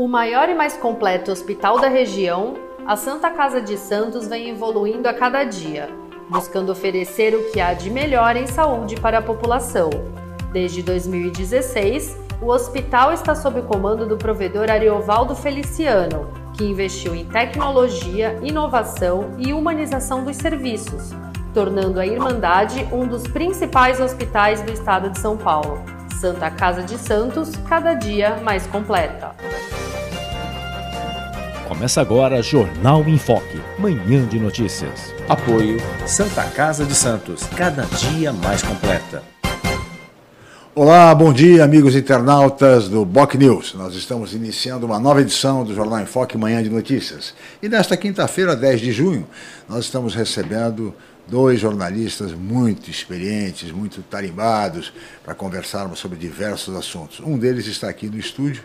O maior e mais completo hospital da região, a Santa Casa de Santos vem evoluindo a cada dia, buscando oferecer o que há de melhor em saúde para a população. Desde 2016, o hospital está sob o comando do provedor Ariovaldo Feliciano, que investiu em tecnologia, inovação e humanização dos serviços, tornando a Irmandade um dos principais hospitais do estado de São Paulo. Santa Casa de Santos, cada dia mais completa. Começa agora Jornal em Foque, manhã de notícias. Apoio Santa Casa de Santos, cada dia mais completa. Olá, bom dia, amigos internautas do Boc News. Nós estamos iniciando uma nova edição do Jornal em Foque Manhã de Notícias. E nesta quinta-feira, 10 de junho, nós estamos recebendo dois jornalistas muito experientes, muito tarimbados, para conversarmos sobre diversos assuntos. Um deles está aqui no estúdio,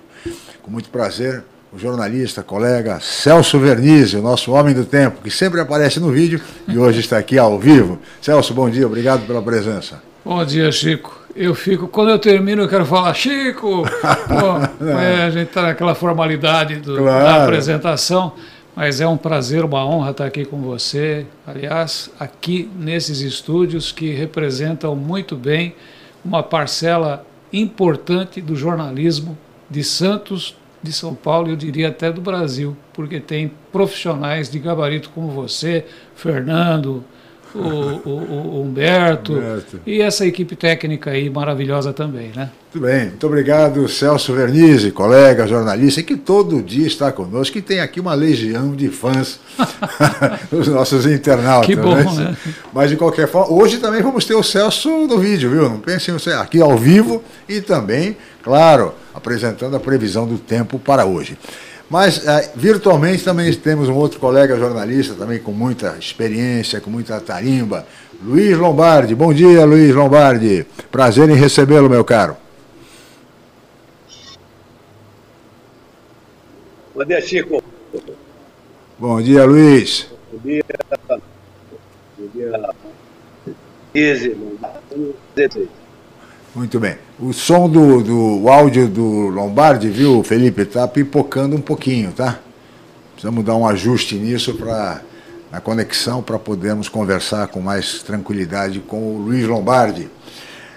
com muito prazer, o jornalista, colega Celso Vernizzi, o nosso homem do tempo, que sempre aparece no vídeo e hoje está aqui ao vivo. Celso, bom dia, obrigado pela presença. Bom dia, Chico. Eu fico, quando eu termino, eu quero falar, Chico! Pô, é, a gente está naquela formalidade do, claro. da apresentação, mas é um prazer, uma honra estar aqui com você. Aliás, aqui nesses estúdios que representam muito bem uma parcela importante do jornalismo de Santos, de São Paulo eu diria até do Brasil, porque tem profissionais de gabarito como você, Fernando, o, o, o Humberto, Humberto, e essa equipe técnica aí maravilhosa também, né? Muito bem, muito obrigado Celso Vernizzi, colega, jornalista, que todo dia está conosco, que tem aqui uma legião de fãs dos nossos internautas. Que bom, né? né? Mas de qualquer forma, hoje também vamos ter o Celso no vídeo, viu? Não pensem aqui ao vivo e também, claro, apresentando a previsão do tempo para hoje. Mas é, virtualmente também temos um outro colega jornalista, também com muita experiência, com muita tarimba, Luiz Lombardi. Bom dia, Luiz Lombardi. Prazer em recebê-lo, meu caro. Bom dia, Chico. Bom dia, Luiz. Bom dia. Bom dia. Bom dia. Muito bem. O som do, do o áudio do Lombardi, viu, Felipe, está pipocando um pouquinho, tá? Precisamos dar um ajuste nisso para na conexão para podermos conversar com mais tranquilidade com o Luiz Lombardi.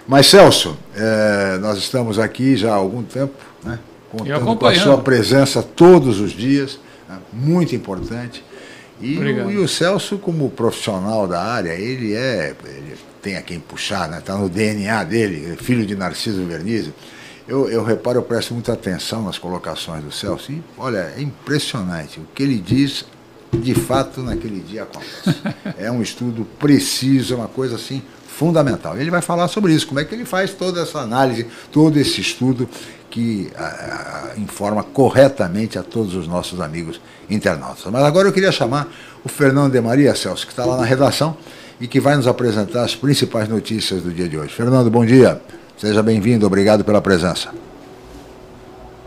Mas Celso, é, nós estamos aqui já há algum tempo, né? Contando com a sua presença todos os dias, né, muito importante. E o, e o, Celso, como profissional da área, ele é. Ele tem a quem puxar, né? Está no DNA dele, filho de Narciso Vernizzi. Eu, eu reparo, eu presto muita atenção nas colocações do Celso e, olha, é impressionante. O que ele diz, de fato, naquele dia acontece. É um estudo preciso, é uma coisa assim fundamental. Ele vai falar sobre isso, como é que ele faz toda essa análise, todo esse estudo que a, a, informa corretamente a todos os nossos amigos internautas. Mas agora eu queria chamar o Fernando de Maria Celso, que está lá na redação e que vai nos apresentar as principais notícias do dia de hoje. Fernando, bom dia. Seja bem-vindo, obrigado pela presença.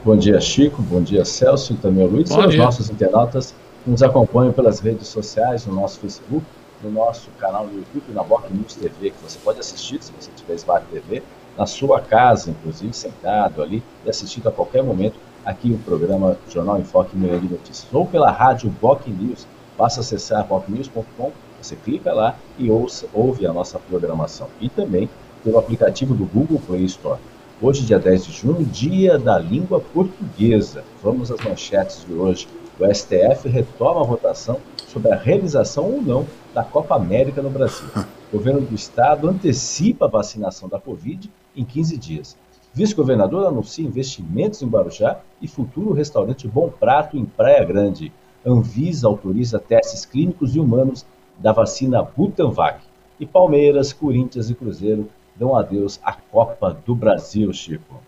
Bom dia, Chico. Bom dia, Celso e também o Luiz. Bom e os nossos internautas que nos acompanham pelas redes sociais, no nosso Facebook, no nosso canal no YouTube, na Boc News TV, que você pode assistir, se você tiver Smart TV, na sua casa, inclusive, sentado ali, e assistindo a qualquer momento aqui o programa Jornal em Foque Meia de Notícias. Ou pela rádio Boc News, basta acessar bocnews.com você clica lá e ouça, ouve a nossa programação. E também pelo aplicativo do Google Play Store. Hoje, dia 10 de junho, dia da língua portuguesa. Vamos às manchetes de hoje. O STF retoma a votação sobre a realização ou não da Copa América no Brasil. O governo do estado antecipa a vacinação da Covid em 15 dias. Vice-governador anuncia investimentos em Guarujá e futuro restaurante Bom Prato em Praia Grande. Anvisa autoriza testes clínicos e humanos da vacina Butanvac. E Palmeiras, Corinthians e Cruzeiro dão adeus à Copa do Brasil, Chico.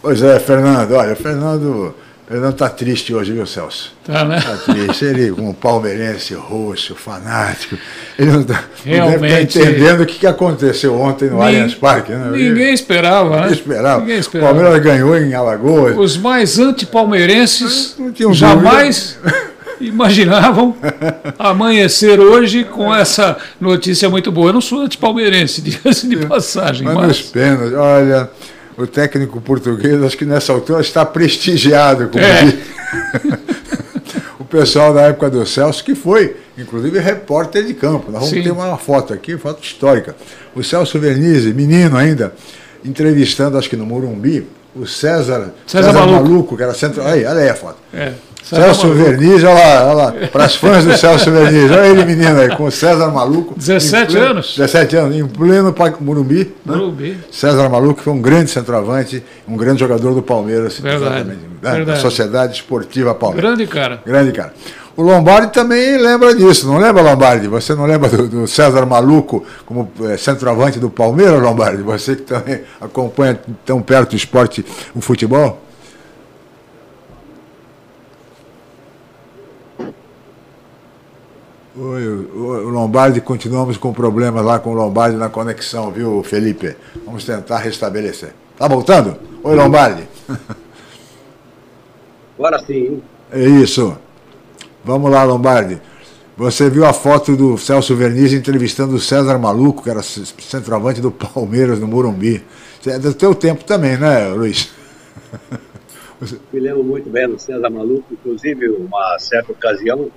Pois é, Fernando. Olha, Fernando. Fernando está triste hoje, viu, Celso? Tá, né? Está triste. Ele, como palmeirense roxo, fanático, ele não, tá, Realmente, não deve estar entendendo o que aconteceu ontem no Allianz Parque. Né? Ninguém esperava, né? Ninguém esperava. Ninguém esperava. O Palmeiras ganhou em Alagoas. Os mais antipalmeirenses jamais imaginavam amanhecer hoje com essa notícia muito boa. Eu não sou anti-palmeirense, diga-se de passagem. Mas, mas... olha, o técnico português, acho que nessa altura está prestigiado. Como é, o pessoal da época do Celso, que foi, inclusive, repórter de campo. Nós vamos Sim. ter uma foto aqui, foto histórica. O Celso Vernizzi, menino ainda, entrevistando, acho que no Morumbi, o César, César, César Maluco. Maluco. que era centro. Aí, olha aí a foto. É. Celso Verniz, olha lá, olha lá, para as fãs do Celso Verniz, olha ele menino aí, com o César Maluco. 17 pleno, anos. 17 anos, em pleno Morumbi. Né? Morumbi. César Maluco foi um grande centroavante, um grande jogador do Palmeiras. Verdade. Né? Verdade. Da Sociedade Esportiva Palmeiras. Grande cara. Grande cara. O Lombardi também lembra disso, não lembra, Lombardi? Você não lembra do, do César Maluco como é, centroavante do Palmeiras, Lombardi? Você que também acompanha tão perto o esporte, o futebol? Oi, o Lombardi, continuamos com problemas lá com o Lombardi na conexão, viu, Felipe? Vamos tentar restabelecer. Tá voltando? Oi, Lombardi. Agora sim. É isso. Vamos lá, Lombardi. Você viu a foto do Celso Verniz entrevistando o César Maluco, que era centroavante do Palmeiras no Morumbi. É do teu tempo também, né, Luiz? Me lembro muito bem do César Maluco, inclusive, uma certa ocasião.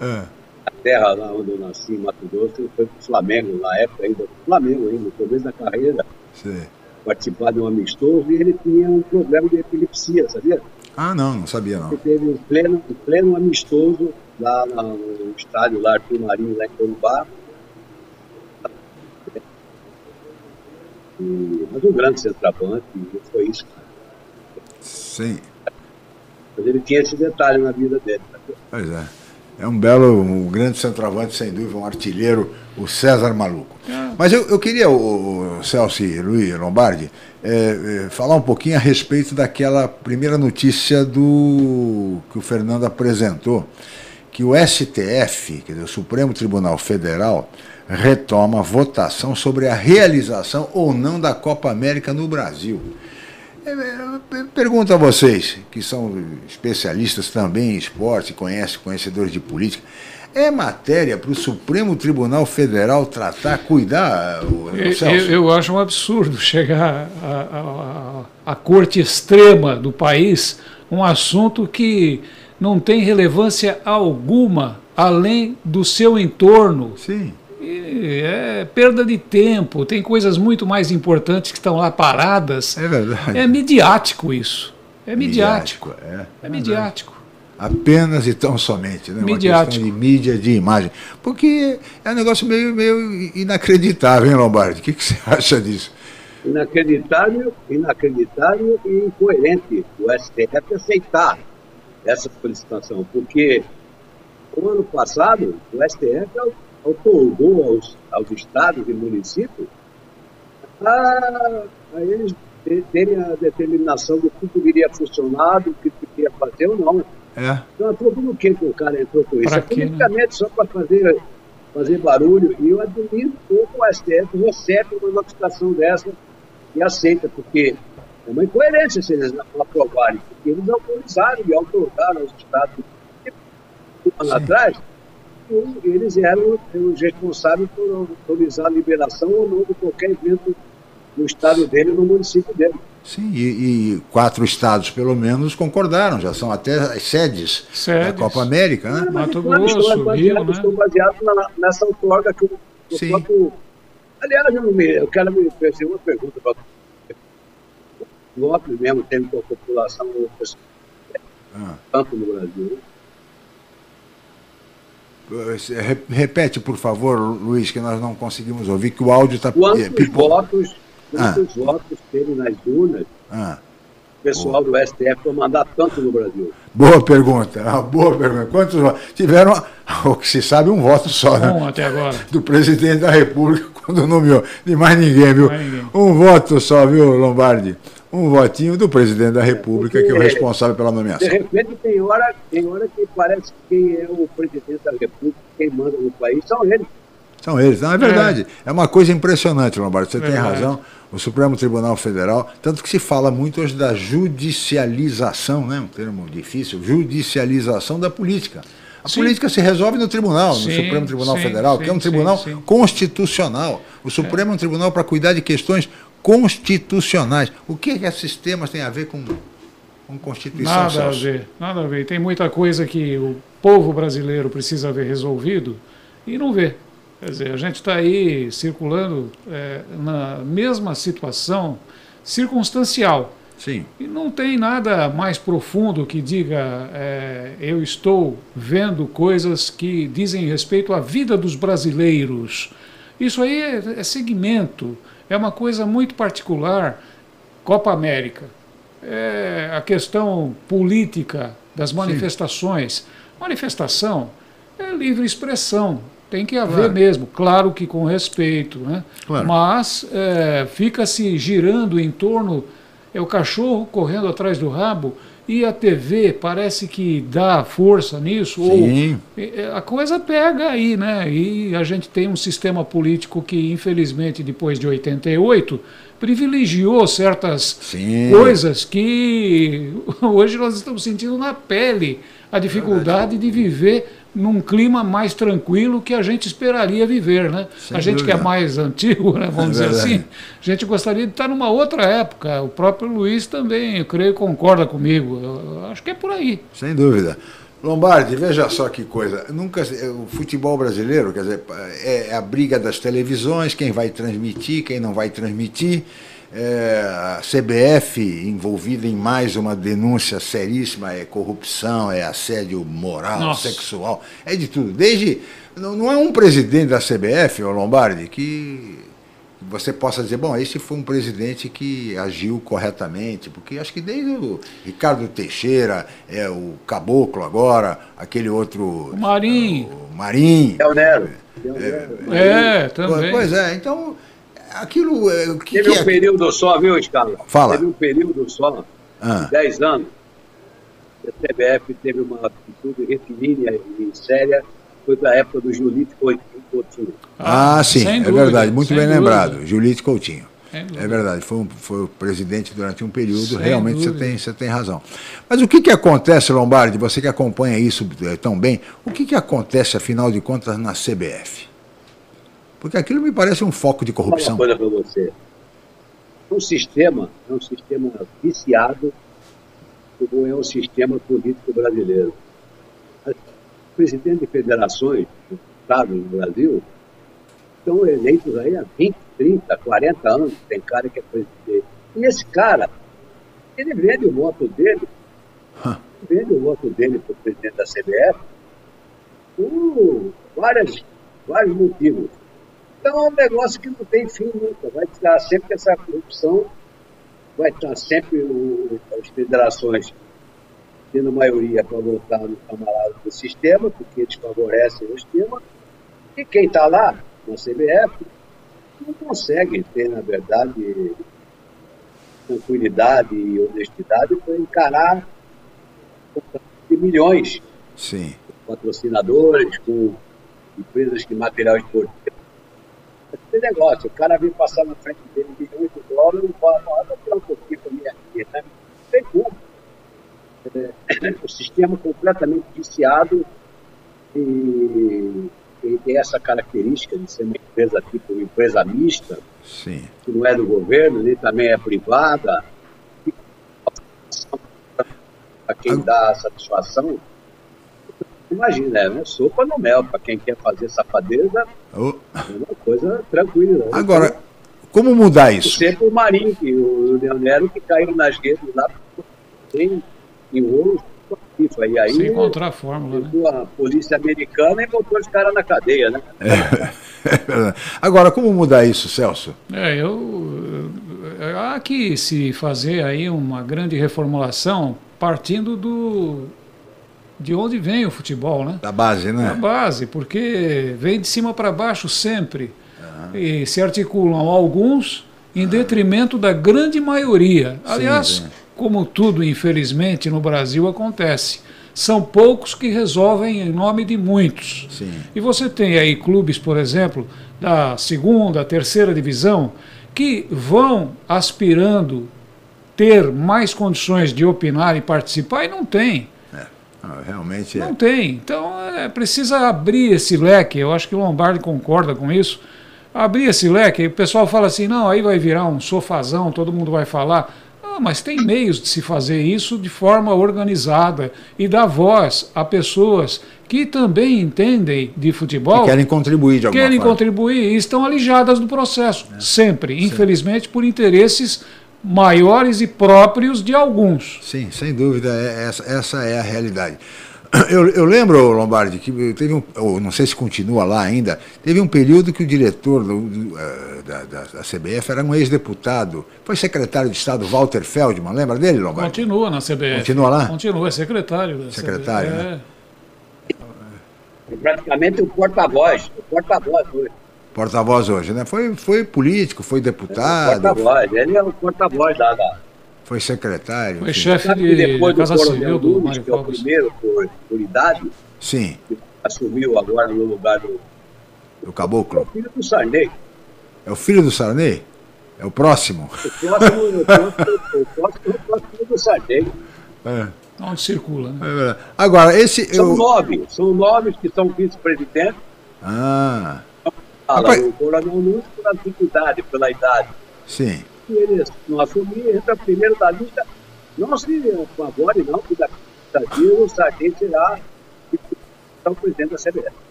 É terra lá onde eu nasci, em Mato Grosso, foi para o Flamengo, na época ainda, Flamengo ainda, no começo da carreira, Sim. participar de um amistoso e ele tinha um problema de epilepsia, sabia? Ah, não, não sabia não. Ele teve um pleno, um pleno amistoso lá no estádio lá, Arthur Marinho, lá em Corumbá. E, mas um grande centroavante, foi isso. Sim. Mas ele tinha esse detalhe na vida dele. Sabia? Pois é. É um belo, um grande centroavante, sem dúvida, um artilheiro, o César Maluco. É. Mas eu, eu queria, o, o Celso e Luiz Lombardi, é, é, falar um pouquinho a respeito daquela primeira notícia do que o Fernando apresentou, que o STF, quer dizer, o Supremo Tribunal Federal, retoma a votação sobre a realização ou não da Copa América no Brasil. Pergunto a vocês, que são especialistas também em esporte, conhecem, conhecedores de política, é matéria para o Supremo Tribunal Federal tratar, cuidar, o, eu, eu, acho um absurdo chegar à corte extrema do país um assunto que não tem relevância alguma além do seu entorno. Sim é perda de tempo, tem coisas muito mais importantes que estão lá paradas. É verdade. É midiático isso. É midiático. midiático é. é midiático. Apenas e tão somente, né? Midiático. Uma de mídia, de imagem. Porque é um negócio meio, meio inacreditável, hein, Lombardi? O que, que você acha disso? Inacreditável, inacreditável e incoerente o STF aceitar essa solicitação, porque o ano passado o STF otorgou aos, aos estados e municípios a, a eles terem a determinação do que poderia funcionar, do que poderia fazer ou não. É. Então, atrapou no que o cara entrou com isso? Pra é politicamente né? só para fazer, fazer barulho. E eu admiro pouco o STF recebe uma notificação dessa e aceita, porque é uma incoerência se eles não aprovarem, porque eles autorizaram e autorizaram os estados um ano atrás eles eram os responsáveis por autorizar a liberação ou não de qualquer evento no estado dele no município dele. Sim, e, e, quatro estados, pelo menos, concordaram, já são até as sedes, sedes. da Copa América, né? Mato Grosso, estou, Rio, baseado, né? Estou baseado na, nessa outorga que o, o próprio... Aliás, eu, me, eu quero me fazer uma pergunta para o voto mesmo tem com a população ah. tanto no Brasil? Repete, por favor, Luiz, que nós não conseguimos ouvir, que o áudio está... Quantos, é, votos, quantos ah. votos teve nas urnas ah. o pessoal do STF para mandar tanto no Brasil? Boa pergunta, uma boa pergunta. Quantos votos? Tiveram, o que se sabe, um voto só, né? Um até agora. Do presidente da República, quando nomeou. De mais ninguém, viu? Mais ninguém. Um voto só, viu, Lombardi? Um votinho do presidente da República, Porque, que é o responsável pela nomeação. De repente, tem hora, tem hora que parece que quem é o presidente da República, quem manda no país, são eles. São eles, não é verdade. É, é uma coisa impressionante, Lombardo. Você tem razão. O Supremo Tribunal Federal, tanto que se fala muito hoje da judicialização, né? um termo difícil, judicialização da política. A sim. política se resolve no tribunal, sim, no Supremo Tribunal sim, Federal, que é um tribunal constitucional. O Supremo é um tribunal para cuidar de questões constitucionais. O que, que esses temas têm a ver com com Constituição. Nada Celso. a ver, nada a ver. Tem muita coisa que o povo brasileiro precisa ver resolvido e não vê. Quer dizer, a gente está aí circulando é, na mesma situação circunstancial. Sim. E não tem nada mais profundo que diga é, eu estou vendo coisas que dizem respeito à vida dos brasileiros. Isso aí é, é segmento, é uma coisa muito particular. Copa América, é a questão política das manifestações. Sim. Manifestação é livre expressão, tem que haver claro. mesmo, claro que com respeito, né? Claro. mas é, fica-se girando em torno é o cachorro correndo atrás do rabo e a TV parece que dá força nisso. Sim. Ou, é, a coisa pega aí, né? E a gente tem um sistema político que, infelizmente, depois de 88, privilegiou certas Sim. coisas que hoje nós estamos sentindo na pele a dificuldade de viver num clima mais tranquilo que a gente esperaria viver, né? Sem a gente dúvida. que é mais antigo, né, vamos é dizer assim, a gente gostaria de estar numa outra época. O próprio Luiz também, eu creio, concorda comigo. Eu acho que é por aí. Sem dúvida. Lombardi, veja só que coisa. Nunca o futebol brasileiro, quer dizer, é a briga das televisões, quem vai transmitir, quem não vai transmitir é, a CBF envolvida em mais uma denúncia seríssima, é corrupção, é assédio moral, Nossa. sexual, é de tudo. Desde. Não, não é um presidente da CBF, o Lombardi, que você possa dizer, bom, esse foi um presidente que agiu corretamente, porque acho que desde o Ricardo Teixeira, é o Caboclo agora, aquele outro. O Marim. O Marim. É o Nero. É, é, também. Pois é, então aquilo. É, que, Teve que um é... período só, viu, Escala? Fala. Teve um período só, ah. 10 anos, a CBF teve uma atitude retilínea e séria, foi da época do Julito Coutinho. Ah, ah sim, é dúvida, verdade, muito bem dúvida. lembrado, Julito Coutinho. É verdade, foi, um, foi o presidente durante um período, sem realmente você tem, você tem razão. Mas o que, que acontece, Lombardi, você que acompanha isso é, tão bem, o que, que acontece, afinal de contas, na CBF? Porque aquilo me parece um foco de corrupção. Uma coisa para você. Um sistema, é um sistema viciado, como é o sistema político brasileiro. Os presidentes de federações, estados no Brasil, estão eleitos aí há 20, 30, 40 anos. Tem cara que é presidente. E esse cara, ele vende o voto dele, huh. vende o voto dele para o presidente da CBF por várias, vários motivos então é um negócio que não tem fim nunca. Vai estar sempre essa corrupção, vai estar sempre o, as federações tendo maioria para votar no camarada do sistema, porque eles favorecem o sistema, e quem está lá, na CBF, não consegue ter, na verdade, tranquilidade e honestidade para encarar de milhões Sim. patrocinadores, com empresas de material esportivo esse negócio. O cara vem passar na frente dele milhões de dólares e fala, não, vou tirar um pouquinho para minha aqui, né? Não tem como. É, o sistema completamente viciado e, e, tem essa característica de ser uma empresa tipo uma empresa mista, Sim. que não é do governo, nem também é privada. Para quem dá satisfação, imagina, é uma sopa no mel para quem quer fazer safadeza. Oh. É uma coisa tranquila. Né? Agora, como mudar isso? Sempre o Marinho, que, o Leonero, que caiu nas redes lá, tem enrolos. E aí, Sem encontrar a fórmula. Né? A polícia americana e botou os caras na cadeia, né? É. Agora, como mudar isso, Celso? É, eu. Há que se fazer aí uma grande reformulação partindo do, de onde vem o futebol, né? Da base, né? Da base, porque vem de cima para baixo sempre. Uhum. E se articulam alguns em detrimento da grande maioria. Aliás, sim, sim. como tudo, infelizmente, no Brasil acontece. São poucos que resolvem em nome de muitos. Sim. E você tem aí clubes, por exemplo, da segunda, terceira divisão, que vão aspirando ter mais condições de opinar e participar e não tem. Ah, realmente é. Não tem. Então é, precisa abrir esse leque. Eu acho que o Lombardi concorda com isso. Abrir esse leque. O pessoal fala assim: não, aí vai virar um sofazão, todo mundo vai falar. Ah, mas tem meios de se fazer isso de forma organizada e dar voz a pessoas que também entendem de futebol. Que querem contribuir de alguma querem forma. contribuir e estão alijadas do processo, é. sempre, infelizmente, por interesses maiores e próprios de alguns. Sim, sem dúvida, é, essa, essa é a realidade. Eu, eu, lembro, Lombardi, que teve um, ou não sei se continua lá ainda, teve um período que o diretor do, do, uh, da, da, da, CBF era um ex-deputado, foi secretário de Estado Walter Feldman, lembra dele, Lombardi? Continua na CBF. Continua lá? Continua, é secretário da Secretário, CBF. né? É. Praticamente o porta-voz, o porta-voz hoje. Porta-voz hoje, né? Foi, foi político, foi deputado. É porta-voz, ele é o porta-voz da, da foi secretário. Foi chefe de depois Casa do Civil do Mário que é o primeiro por, por idade. Sim. Que assumiu agora no lugar do. Do Caboclo. É o filho do Sarney. É o filho do Sarney? É o próximo? O próximo, o próximo, o próximo, o próximo do Sarney. É. Onde circula, né? É Agora, esse. São eu... nove, são nove que são vice-presidentes. Ah. Fala, Rapaz... O Coronel Nunes pela dificuldade, pela idade. Sim se eles não assumirem, entra primeiro da lista. Não se favore, não, que daqui a dias o Sargento será o presidente da CBF.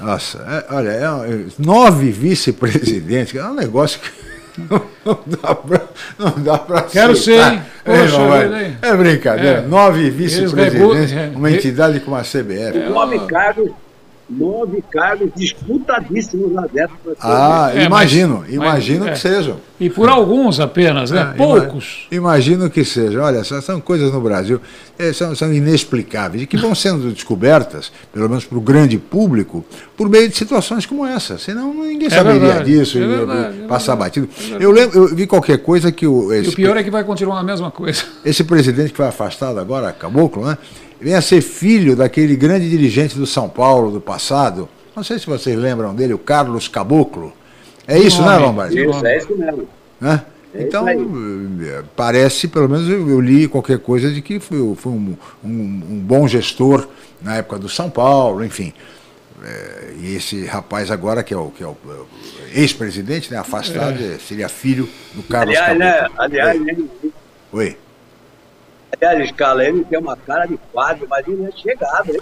Nossa, é, olha, é, nove vice-presidentes, é um negócio que não dá pra, não dá pra Quero aceitar. ser, hein? Poxa, é, é, brincadeira. É. Nove vice-presidentes, uma entidade como a CBF. É, nove cargos nove cargos disputadíssimos lá dentro. Ah, é, imagino, mas, imagino mas, que é. sejam. E por alguns apenas, né? É, Poucos. Imagino que seja. Olha, são coisas no Brasil, é, são, são inexplicáveis e que vão sendo descobertas, pelo menos para o grande público, por meio de situações como essa. Senão ninguém é saberia verdade, disso, é verdade, passar batido. Eu, lembro, eu vi qualquer coisa que o. Esse, e o pior é que vai continuar a mesma coisa. Esse presidente que foi afastado agora, Caboclo, né? vem a ser filho daquele grande dirigente do São Paulo do passado. Não sei se vocês lembram dele, o Carlos Caboclo. É isso, né, Lombardi? Isso, é isso mesmo. Né? Então, eh, parece, pelo menos eu, eu, li qualquer coisa de que foi, foi um, um, um, bom gestor na época do São Paulo, enfim. É, e esse rapaz agora, que é o, que é o, é ex-presidente, né, afastado, é. seria filho do Carlos aliás. Né, aliás, Oi. Oi. Aliás, escala, ele tem uma cara de quadro, mas ele é chegado, hein?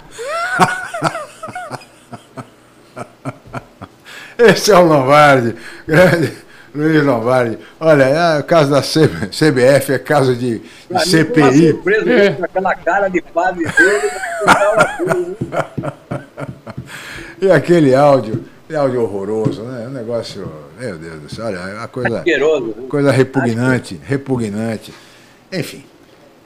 Esse é o Lombardi, grande Luiz Lombardi. Olha, é o caso da CBF, é caso de, de CPI. Uma surpresa, é. com aquela cara de padre dele, E aquele áudio, áudio horroroso, né? Um negócio, meu Deus do céu, olha, é uma coisa, né? coisa repugnante, repugnante. Enfim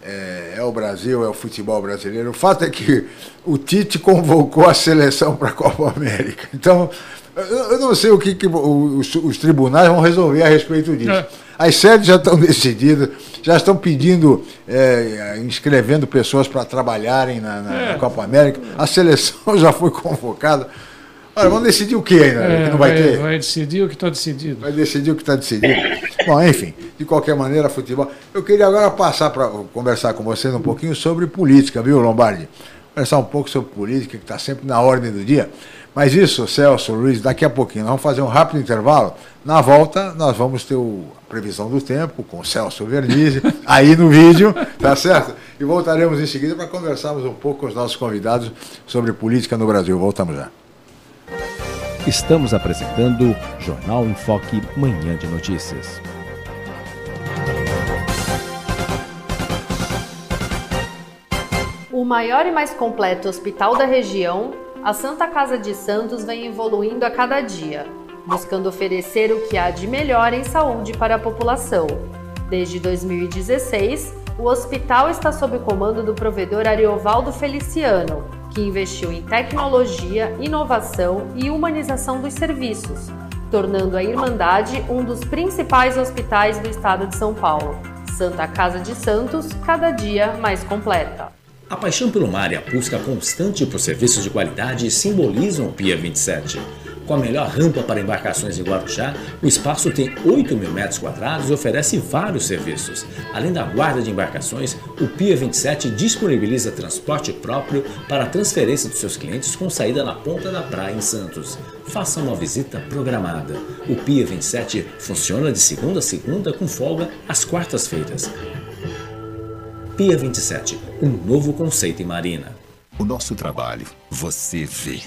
é, é, o Brasil, é o futebol brasileiro. O fato é que o Tite convocou a seleção para a Copa América. Então, eu não sei o que, que os, os, tribunais vão resolver a respeito disso. É. As sedes já estão decididas, já estão pedindo, é, inscrevendo pessoas para trabalharem na, na, é. na Copa América. A seleção já foi convocada. Olha, vamos decidir o que ainda? É, que não vai, vai, ter? Vai decidir o que está decidido. Vai decidir o que está decidido. Bom, enfim, de qualquer maneira, futebol. Eu queria agora passar para conversar com vocês um pouquinho sobre política, viu, Lombardi? Conversar um pouco sobre política, que está sempre na ordem do dia. Mas isso, Celso, Luiz, daqui a pouquinho. Nós vamos fazer um rápido intervalo. Na volta, nós vamos ter o, a previsão do tempo com o Celso Vernizzi, aí no vídeo, tá certo? E voltaremos em seguida para conversarmos um pouco com os nossos convidados sobre política no Brasil. Voltamos já. Estamos apresentando Jornal em Foque, Manhã de Notícias. O maior e mais completo hospital da região, a Santa Casa de Santos vem evoluindo a cada dia, buscando oferecer o que há de melhor em saúde para a população. Desde 2016, o hospital está sob o comando do provedor Ariovaldo Feliciano, que investiu em tecnologia, inovação e humanização dos serviços, tornando a Irmandade um dos principais hospitais do estado de São Paulo. Santa Casa de Santos, cada dia mais completa. A paixão pelo mar e a busca constante por serviços de qualidade simbolizam o Pia 27. Com a melhor rampa para embarcações em Guarujá, o espaço tem 8 mil metros quadrados e oferece vários serviços. Além da guarda de embarcações, o Pia 27 disponibiliza transporte próprio para a transferência dos seus clientes com saída na ponta da praia em Santos. Faça uma visita programada. O Pia 27 funciona de segunda a segunda com folga às quartas-feiras. Pia 27, um novo conceito em marina. O nosso trabalho, você vê.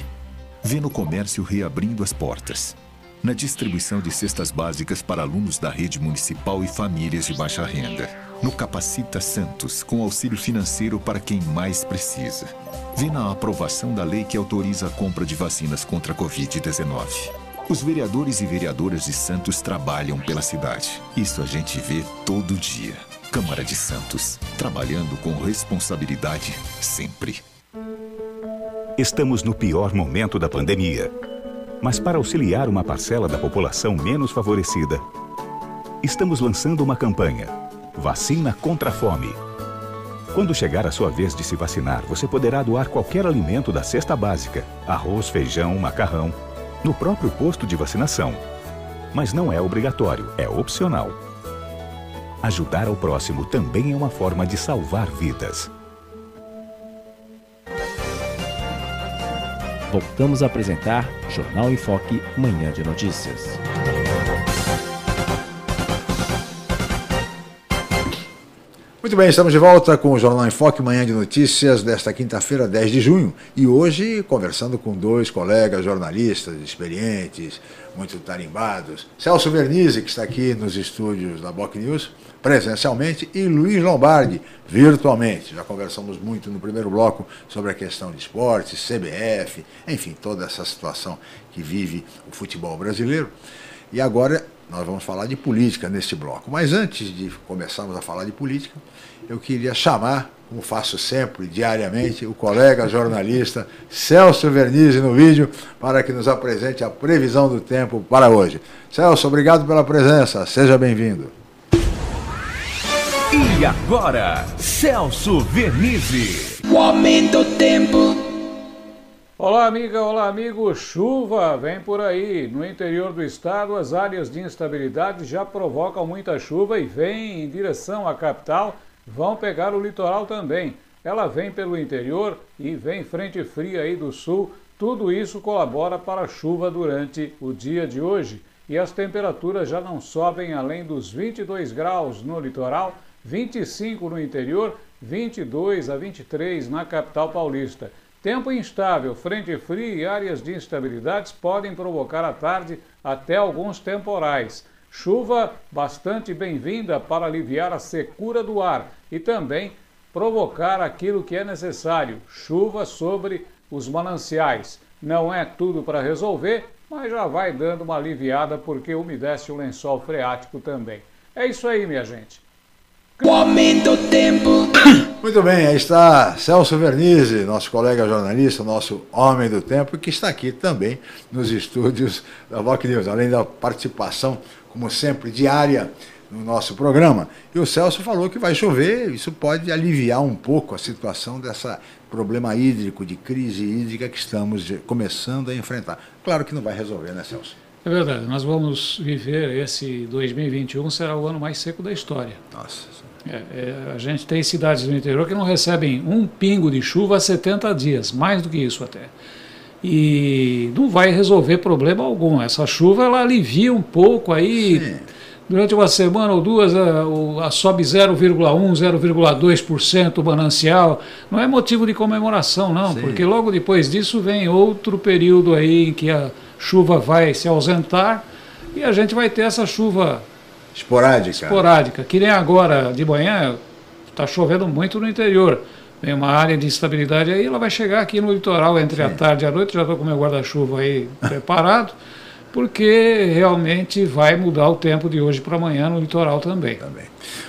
Vê no comércio reabrindo as portas. Na distribuição de cestas básicas para alunos da rede municipal e famílias de baixa renda. No Capacita Santos, com auxílio financeiro para quem mais precisa. Vê na aprovação da lei que autoriza a compra de vacinas contra a Covid-19. Os vereadores e vereadoras de Santos trabalham pela cidade. Isso a gente vê todo dia. Câmara de Santos, trabalhando com responsabilidade sempre. Estamos no pior momento da pandemia. Mas para auxiliar uma parcela da população menos favorecida, estamos lançando uma campanha: Vacina contra a Fome. Quando chegar a sua vez de se vacinar, você poderá doar qualquer alimento da cesta básica: arroz, feijão, macarrão, no próprio posto de vacinação. Mas não é obrigatório, é opcional. Ajudar ao próximo também é uma forma de salvar vidas. Voltamos a apresentar Jornal em Foque, Manhã de Notícias. Muito bem, estamos de volta com o Jornal em Foque, manhã de notícias desta quinta-feira, 10 de junho. E hoje conversando com dois colegas jornalistas experientes, muito tarimbados. Celso Vernizzi, que está aqui nos estúdios da Boc News, presencialmente, e Luiz Lombardi, virtualmente. Já conversamos muito no primeiro bloco sobre a questão de esportes, CBF, enfim, toda essa situação que vive o futebol brasileiro. E agora nós vamos falar de política neste bloco. Mas antes de começarmos a falar de política, eu queria chamar, como faço sempre, diariamente, o colega jornalista Celso Vernizzi no vídeo, para que nos apresente a previsão do tempo para hoje. Celso, obrigado pela presença. Seja bem-vindo. E agora, Celso Vernizzi. O aumento do tempo. Olá, amiga, olá, amigo. Chuva vem por aí. No interior do estado, as áreas de instabilidade já provocam muita chuva e vem em direção à capital. Vão pegar o litoral também. Ela vem pelo interior e vem frente fria aí do sul. Tudo isso colabora para a chuva durante o dia de hoje. E as temperaturas já não sobem além dos 22 graus no litoral, 25 no interior, 22 a 23 na capital paulista. Tempo instável, frente fria e áreas de instabilidades podem provocar à tarde até alguns temporais. Chuva bastante bem-vinda para aliviar a secura do ar e também provocar aquilo que é necessário: chuva sobre os mananciais. Não é tudo para resolver, mas já vai dando uma aliviada porque umedece o lençol freático também. É isso aí, minha gente. O aumento do tempo. Muito bem, aí está Celso Vernizzi, nosso colega jornalista, nosso homem do tempo, que está aqui também nos estúdios da Vox News, além da participação, como sempre, diária no nosso programa. E o Celso falou que vai chover, isso pode aliviar um pouco a situação dessa problema hídrico, de crise hídrica que estamos começando a enfrentar. Claro que não vai resolver, né, Celso? É verdade, nós vamos viver esse 2021, será o ano mais seco da história. Nossa. É, é, a gente tem cidades do interior que não recebem um pingo de chuva há 70 dias, mais do que isso até. E não vai resolver problema algum. Essa chuva ela alivia um pouco aí. Sim. Durante uma semana ou duas, a, a sobe 0,1, 0,2% o manancial. Não é motivo de comemoração, não, Sim. porque logo depois disso vem outro período aí em que a chuva vai se ausentar e a gente vai ter essa chuva Esporádica. Esporádica. Que nem agora de manhã, está chovendo muito no interior. Tem uma área de instabilidade aí, ela vai chegar aqui no litoral entre Sim. a tarde e a noite. Já estou com meu guarda-chuva aí preparado, porque realmente vai mudar o tempo de hoje para amanhã no litoral também. Também.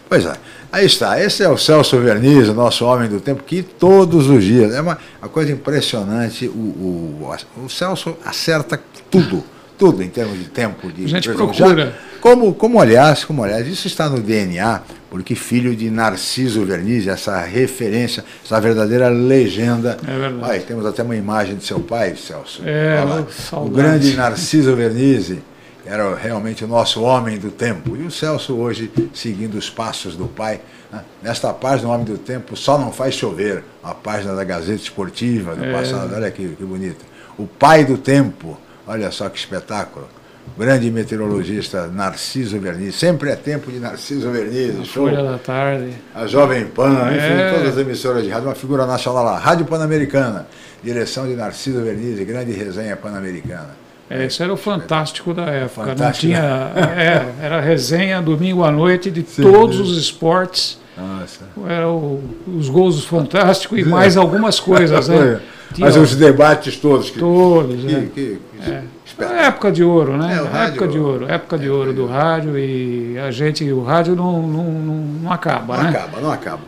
Pois é. Aí está, esse é o Celso Verniz, o nosso homem do tempo, que todos os dias, é uma, uma coisa impressionante, o, o, o Celso acerta tudo tudo em termos de tempo de a gente procura já, como como aliás como aliás isso está no DNA porque filho de Narciso Vernizzi essa referência essa verdadeira legenda. É verdade. Ai, temos até uma imagem de seu pai Celso. É, o grande Narciso Vernizzi era realmente o nosso homem do tempo. E o Celso hoje seguindo os passos do pai né? nesta página o homem do tempo só não faz chover. A página da Gazeta Esportiva do é. passado olha que, que bonito. O pai do tempo Olha só que espetáculo. grande meteorologista Narciso Verniz. Sempre é tempo de Narciso Verniz. A Folha da Tarde. A Jovem Pan, é. enfim, todas as emissoras de rádio, uma figura nacional lá. Rádio Pan-Americana, direção de Narciso Verniz, grande resenha pan-americana. É, isso era o fantástico da época. Fantástico. Não tinha, é, era resenha domingo à noite de Sim, todos os esportes. Nossa. Era o, os gols fantásticos e mais algumas coisas, né? Mas os debates todos. Que, todos, que, é. que, é. É época de ouro, né? É, rádio, época de ouro, época de ouro do rádio e a gente, o rádio não, não, não, acaba, não né? Não acaba, não acaba.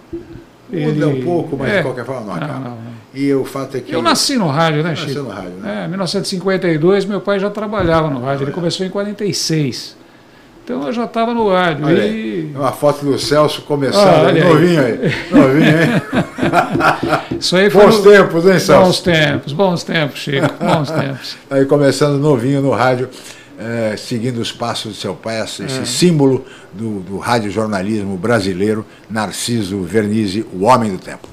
Ele... Muda um pouco, mas é. de qualquer forma não acaba. Não, não, e o fato é que. Eu nasci no rádio, né, Chico? Nasci no rádio, né? É, 1952, meu pai já trabalhava no rádio. Ele começou em 46. Então eu já estava no rádio. Olha e... Uma foto do Celso começando, ah, novinho aí. Novinho aí. Isso aí foi bons no... tempos, hein, Celso? Bons tempos, bons tempos, Chico, bons tempos. Aí começando novinho no rádio, é, seguindo os passos do seu pai, esse é. símbolo do, do radiojornalismo brasileiro, Narciso Vernizzi, o homem do tempo.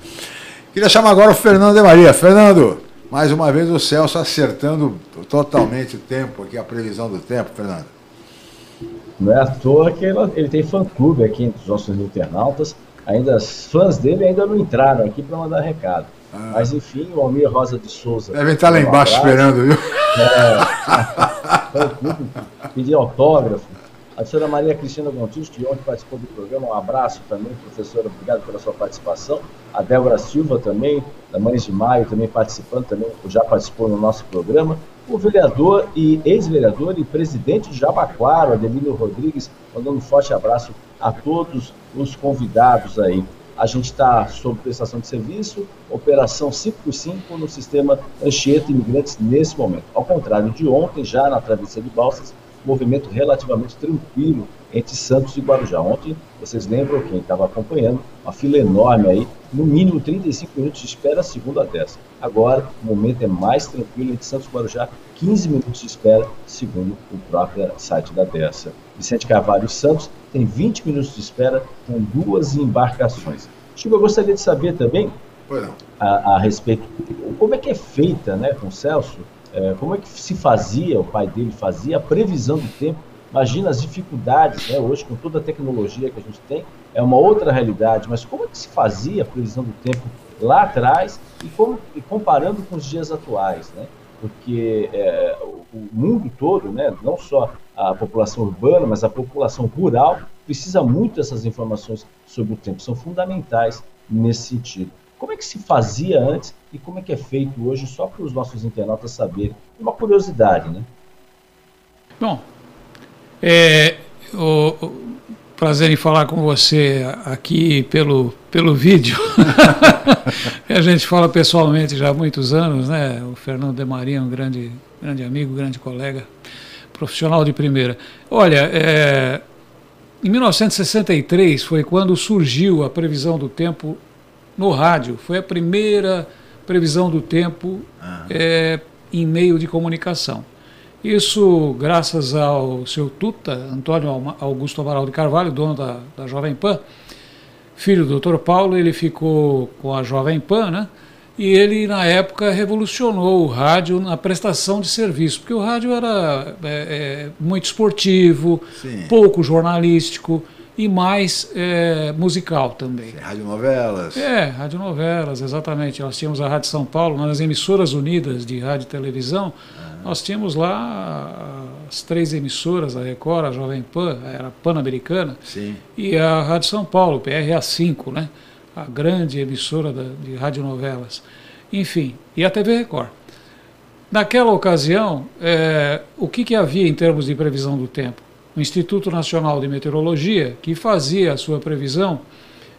Queria chamar agora o Fernando de Maria. Fernando, mais uma vez o Celso acertando totalmente o tempo aqui, a previsão do tempo, Fernando. Não é à toa que ele, tem fã-clube aqui entre os nossos internautas. Ainda, os fãs dele ainda não entraram aqui para mandar recado. Ah. Mas enfim, o Almir Rosa de Souza. Devem estar lá embaixo esperando, viu? É, fã-clube, pedir autógrafo. A senhora Maria Cristina Gontijo, que ontem participou do programa, um abraço também, professora, obrigado pela sua participação. A Débora Silva também, da Mães de Maio, também participando, também já participou no nosso programa o vereador e ex-vereador e presidente de Jabaquara, Adelino Rodrigues, mandando um forte abraço a todos os convidados aí. A gente está sob prestação de serviço, operação 5 por 5 no sistema Anchieta Imigrantes nesse momento. Ao contrário de ontem, já na travessia de Balsas, movimento relativamente tranquilo entre Santos e Guarujá. Ontem, vocês lembram, quem estava acompanhando, uma fila enorme aí, no mínimo 35 minutos de espera, segundo a Dessa. Agora, o momento é mais tranquilo entre Santos e Guarujá, 15 minutos de espera, segundo o próprio site da Dessa. Vicente Carvalho Santos tem 20 minutos de espera com duas embarcações. Chico, eu gostaria de saber também a, a, respeito, como é que é feita, né, com o Celso, é, como é que se fazia, o pai dele fazia, a previsão do tempo Imagina as dificuldades, né? hoje com toda a tecnologia que a gente tem, é uma outra realidade, mas como é que se fazia a previsão do tempo lá atrás e, como, e comparando com os dias atuais, né? Porque é, o mundo todo, né, não só a população urbana, mas a população rural, precisa muito dessas informações sobre o tempo, são fundamentais nesse sentido. Como é que se fazia antes e como é que é feito hoje, só para os nossos internautas saberem? Uma curiosidade, né? Bom, é, o, o, prazer em falar com você aqui pelo, pelo vídeo. a gente fala pessoalmente já há muitos anos, né? O Fernando de Maria é um grande, grande amigo, grande colega, profissional de primeira. Olha, é, em 1963 foi quando surgiu a previsão do tempo no rádio. Foi a primeira previsão do tempo ah. é, em meio de comunicação. Isso graças ao seu tuta, Antônio Augusto Amaral de Carvalho, dono da, da Jovem Pan, filho do Dr. Paulo, ele ficou com a Jovem Pan, né? E ele, na época, revolucionou o rádio na prestação de serviço, porque o rádio era é, é, muito esportivo, Sim. pouco jornalístico e mais é, musical também. Radionovelas. É, radionovelas, exatamente. Nós tínhamos a Rádio São Paulo, nas emissoras unidas de rádio e televisão, nós tínhamos lá as três emissoras, a Record, a Jovem Pan, era Pan-Americana, e a Rádio São Paulo, PRA5, né? a grande emissora da, de radionovelas. Enfim, e a TV Record. Naquela ocasião, é, o que, que havia em termos de previsão do tempo? O Instituto Nacional de Meteorologia, que fazia a sua previsão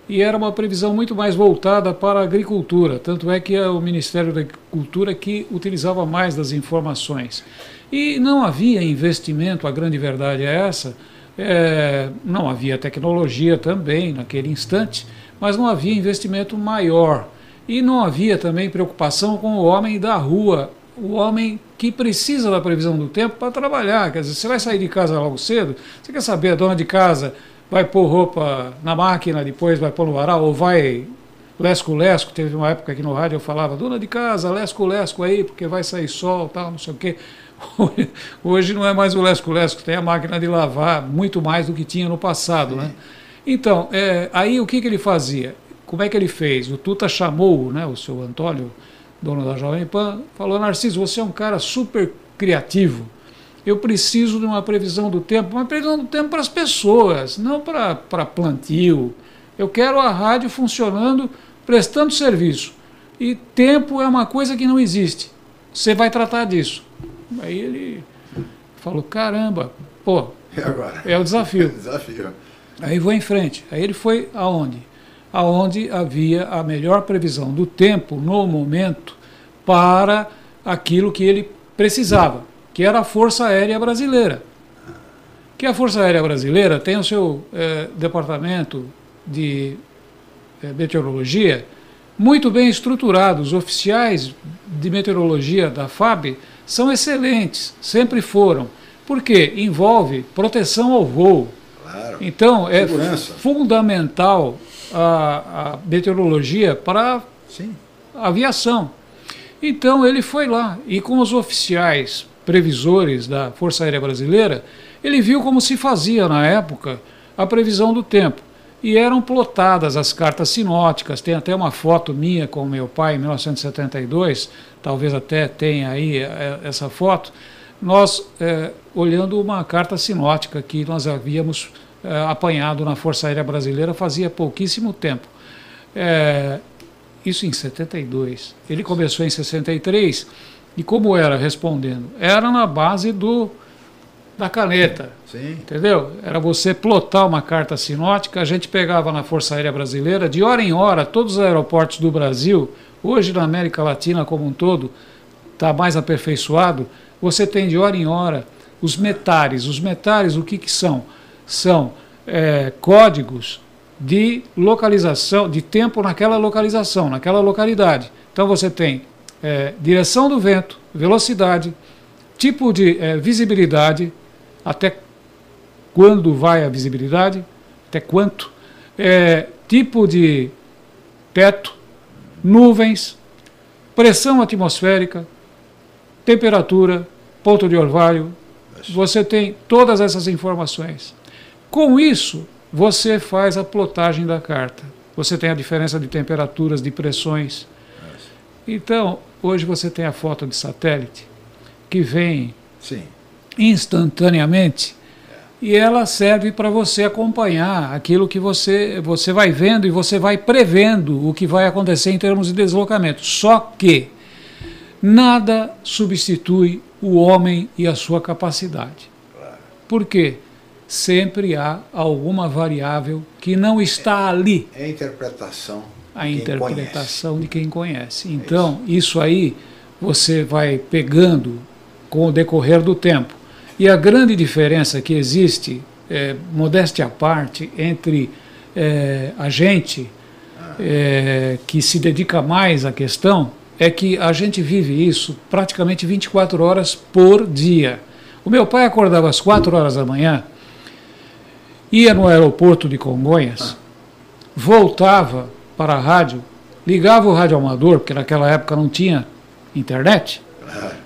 e era uma previsão muito mais voltada para a agricultura, tanto é que é o Ministério da Agricultura que utilizava mais das informações. E não havia investimento, a grande verdade é essa, é, não havia tecnologia também naquele instante, mas não havia investimento maior. E não havia também preocupação com o homem da rua, o homem que precisa da previsão do tempo para trabalhar. Quer dizer, você vai sair de casa logo cedo, você quer saber, a dona de casa vai pôr roupa na máquina, depois vai pôr no varal, ou vai Lesco Lesco, teve uma época aqui no rádio eu falava, dona de casa, Lesco Lesco aí, porque vai sair sol, tal, não sei o quê. Hoje não é mais o Lesco Lesco, tem a máquina de lavar muito mais do que tinha no passado, né? Então, é, aí o que, que ele fazia? Como é que ele fez? O Tuta chamou né, o seu Antônio, dono da Jovem Pan, falou: Narciso, você é um cara super criativo. Eu preciso de uma previsão do tempo, uma previsão do tempo para as pessoas, não para, plantio. Eu quero a rádio funcionando, prestando serviço. E tempo é uma coisa que não existe. Você vai tratar disso. Aí ele falou: caramba, pô, é o desafio. desafio. Aí vou em frente. Aí ele foi aonde? Aonde havia a melhor previsão do tempo no momento para aquilo que ele precisava, que era a Força Aérea Brasileira. Que a Força Aérea Brasileira tem o seu eh, departamento de eh, meteorologia muito bem estruturado. Os oficiais de meteorologia da FAB são excelentes, sempre foram. Porque envolve proteção ao voo, Claro. Então, é fundamental a, a meteorologia para a aviação. Então, ele foi lá e, com os oficiais previsores da Força Aérea Brasileira, ele viu como se fazia na época a previsão do tempo. E eram plotadas as cartas sinóticas. Tem até uma foto minha com meu pai em 1972, talvez até tenha aí é, essa foto. Nós é, olhando uma carta sinótica que nós havíamos apanhado na Força Aérea Brasileira fazia pouquíssimo tempo. É, isso em 72. Ele começou em 63 e como era respondendo? Era na base do da caneta. Sim. Entendeu? Era você plotar uma carta sinótica, a gente pegava na Força Aérea Brasileira, de hora em hora, todos os aeroportos do Brasil, hoje na América Latina como um todo, está mais aperfeiçoado, você tem de hora em hora os metais. Os metais, o que, que são? São é, códigos de localização, de tempo naquela localização, naquela localidade. Então você tem é, direção do vento, velocidade, tipo de é, visibilidade, até quando vai a visibilidade, até quanto, é, tipo de teto, nuvens, pressão atmosférica, temperatura, ponto de orvalho. Você tem todas essas informações. Com isso, você faz a plotagem da carta. Você tem a diferença de temperaturas, de pressões. Então, hoje você tem a foto de satélite que vem Sim. instantaneamente e ela serve para você acompanhar aquilo que você, você vai vendo e você vai prevendo o que vai acontecer em termos de deslocamento. Só que nada substitui o homem e a sua capacidade. Por quê? Sempre há alguma variável que não está ali. É a interpretação. A interpretação de quem conhece. Então, é isso. isso aí você vai pegando com o decorrer do tempo. E a grande diferença que existe, é, modéstia à parte, entre é, a gente é, que se dedica mais à questão, é que a gente vive isso praticamente 24 horas por dia. O meu pai acordava às 4 horas da manhã ia no aeroporto de Congonhas, voltava para a rádio, ligava o rádio amador, porque naquela época não tinha internet.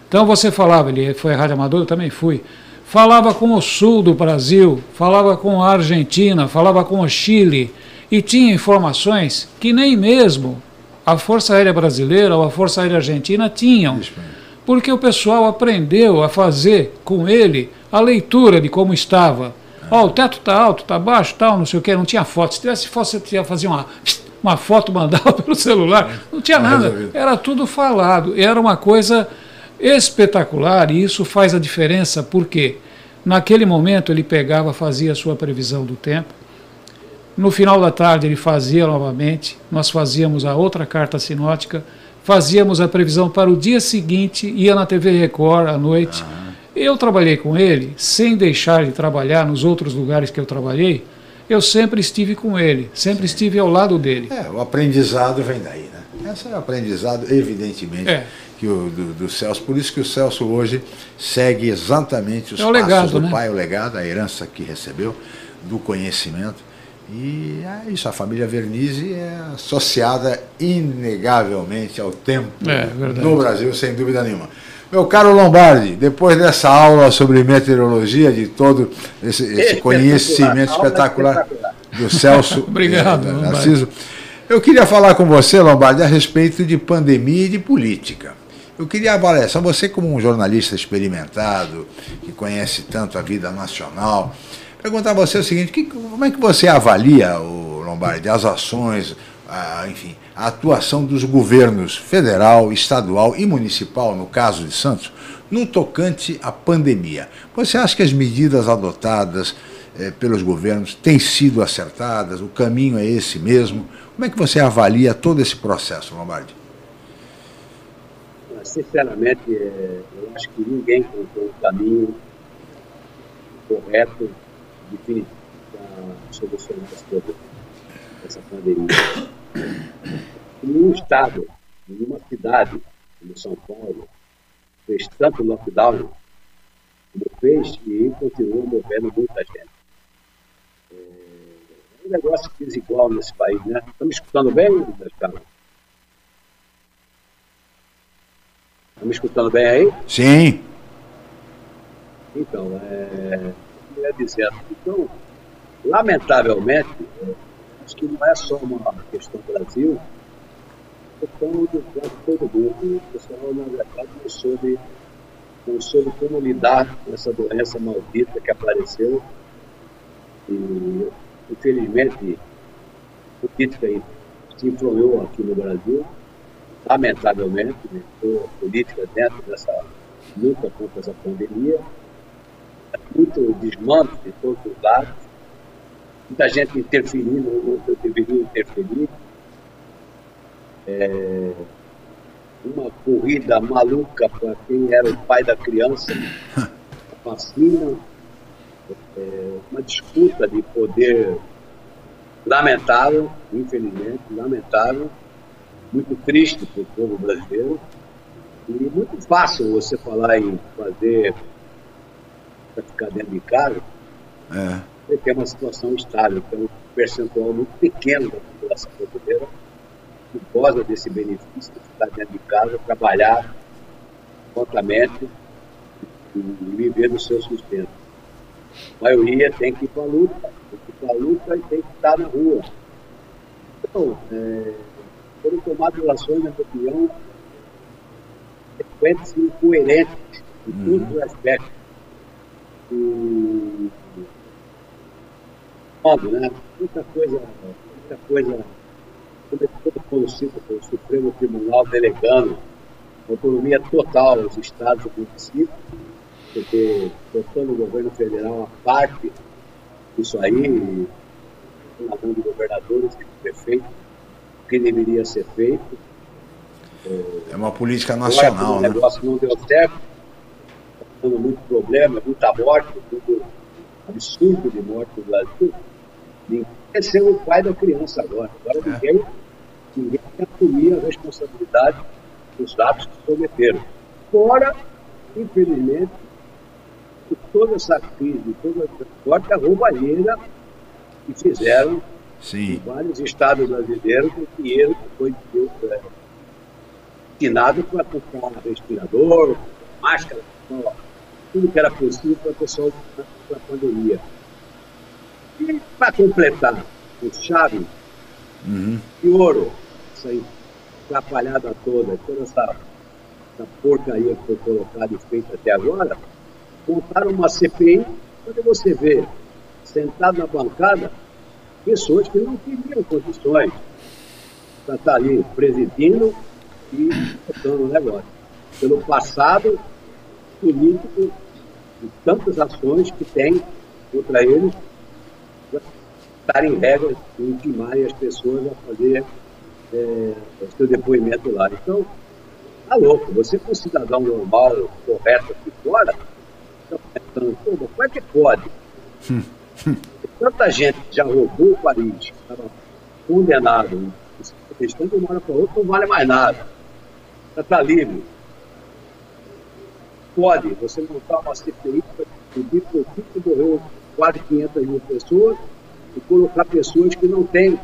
Então você falava, ele foi rádio amador, eu também fui. Falava com o sul do Brasil, falava com a Argentina, falava com o Chile, e tinha informações que nem mesmo a Força Aérea Brasileira ou a Força Aérea Argentina tinham. Porque o pessoal aprendeu a fazer com ele a leitura de como estava Ó, o teto está alto, está baixo, tal, não sei o que, não tinha foto. Se tivesse foto, você ia fazer uma, uma foto, mandava pelo celular. Não tinha nada. Era tudo falado. Era uma coisa espetacular e isso faz a diferença porque naquele momento ele pegava, fazia a sua previsão do tempo. No final da tarde ele fazia novamente, nós fazíamos a outra carta sinótica, fazíamos a previsão para o dia seguinte, ia na TV Record à noite. Ah eu trabalhei com ele sem deixar de trabalhar nos outros lugares que eu trabalhei. Eu sempre estive com ele, sempre Sim. estive ao lado dele. É, o aprendizado vem daí, né? Esse é o aprendizado, evidentemente, é. que o, do, do, Celso. Por isso que o Celso hoje segue exatamente os é passos legado, do né? pai, o legado, a herança que recebeu, do conhecimento. E é isso, a família Vernizzi é associada inegavelmente ao tempo é, no Brasil, sem dúvida nenhuma. Meu caro Lombardi, depois dessa aula sobre meteorologia, de todo esse, esse conhecimento espetacular, espetacular do Celso Obrigado, é, Narciso, eu queria falar com você, Lombardi, a respeito de pandemia e de política. Eu queria avaliação, você como um jornalista experimentado, que conhece tanto a vida nacional, perguntar a você o seguinte, que, como é que você avalia, o Lombardi, as ações, a, enfim, a atuação dos governos federal, estadual e municipal, no caso de Santos, no tocante à pandemia. Você acha que as medidas adotadas eh, pelos governos têm sido acertadas? O caminho é esse mesmo? Como é que você avalia todo esse processo, Lombardi? Sinceramente, eh, eu acho que ninguém encontrou um caminho correto, definitivo, para solucionar essa pandemia em um estado, em uma cidade, como São Paulo, fez tanto lockdown como fez e continua movendo muita gente. É, é um negócio desigual nesse país, né? Estamos escutando bem, Carlos? Estamos escutando bem aí? Sim. Então, é, eu ia dizendo, então, lamentavelmente, acho que não é só uma questão Brasil, é questão do todo mundo. O pessoal, na verdade, não soube, não soube como lidar com essa doença maldita que apareceu. E, infelizmente, a política se influiu aqui no Brasil, lamentavelmente, né? a política dentro dessa luta contra essa pandemia, muito desmanto de todos os lados, muita gente interferindo onde deveria interferir. É, uma corrida maluca para quem era o pai da criança, a vacina, é, uma disputa de poder lamentável, infelizmente, lamentável, muito triste para o povo brasileiro. E muito fácil você falar em fazer para ficar dentro de casa. É você tem uma situação estável, tem um percentual muito pequeno da população brasileira que goza desse benefício de estar dentro de casa, trabalhar prontamente e viver do seu sustento. A maioria tem que ir para a luta, tem que ir para a luta e tem que estar na rua. Então, é, foram tomadas ações, na minha opinião, frequentes e coerentes em uhum. todos os aspectos. E, modo, né? Muita coisa, muita coisa, sobretudo quando cita o Supremo Tribunal delegando autonomia total aos estados e municípios, porque botando o governo federal a parte disso aí, na mão de governadores e prefeitos, o que deveria ser feito. É uma política nacional, né? O negócio não deu certo, está dando muito problema, muita morte, muito absurdo de morte no Brasil. Ninguém quer ser o pai da criança agora. Agora é. ninguém, ninguém quer assumir a responsabilidade dos atos que cometeram. Fora, infelizmente, toda essa crise, toda essa forte roubalheira que fizeram Sim. em vários estados brasileiros com dinheiro que foi destinado para comprar respirador, máscara, tudo que era possível para o pessoal da pandemia. E para completar o chave uhum. de ouro, essa atrapalhada toda, toda essa, essa porcaria que foi colocada e feita até agora, montaram uma CPI, onde você vê, sentado na bancada, pessoas que não teriam condições para estar ali presidindo e tocando o negócio. Pelo passado político e tantas ações que tem contra eles estarem regras e intimarem as pessoas a fazer é, o seu depoimento lá. Então, tá louco, você um cidadão normal, correto aqui fora, está pensando, pô, como é que pode? Tanta gente já roubou o país, estava condenado, questão de uma hora para outra não vale mais nada. Já está livre. Pode você montar uma CPI para pedir por que morreu quase 500 mil pessoas e colocar pessoas que não têm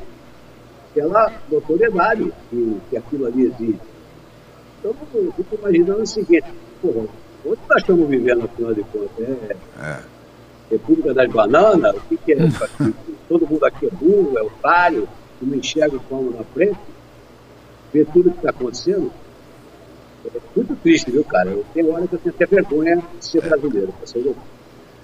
aquela notoriedade que, que aquilo ali existe. Então, eu fico imaginando o seguinte, porra, onde nós estamos vivendo, afinal de contas? É, é. República das Bananas? O que, que é isso aqui? Todo mundo aqui é burro, é otário, não enxerga o palmo na frente, vê tudo que está acontecendo. É muito triste, viu, cara? Eu tenho hora que eu tenho até vergonha de ser brasileiro, para ser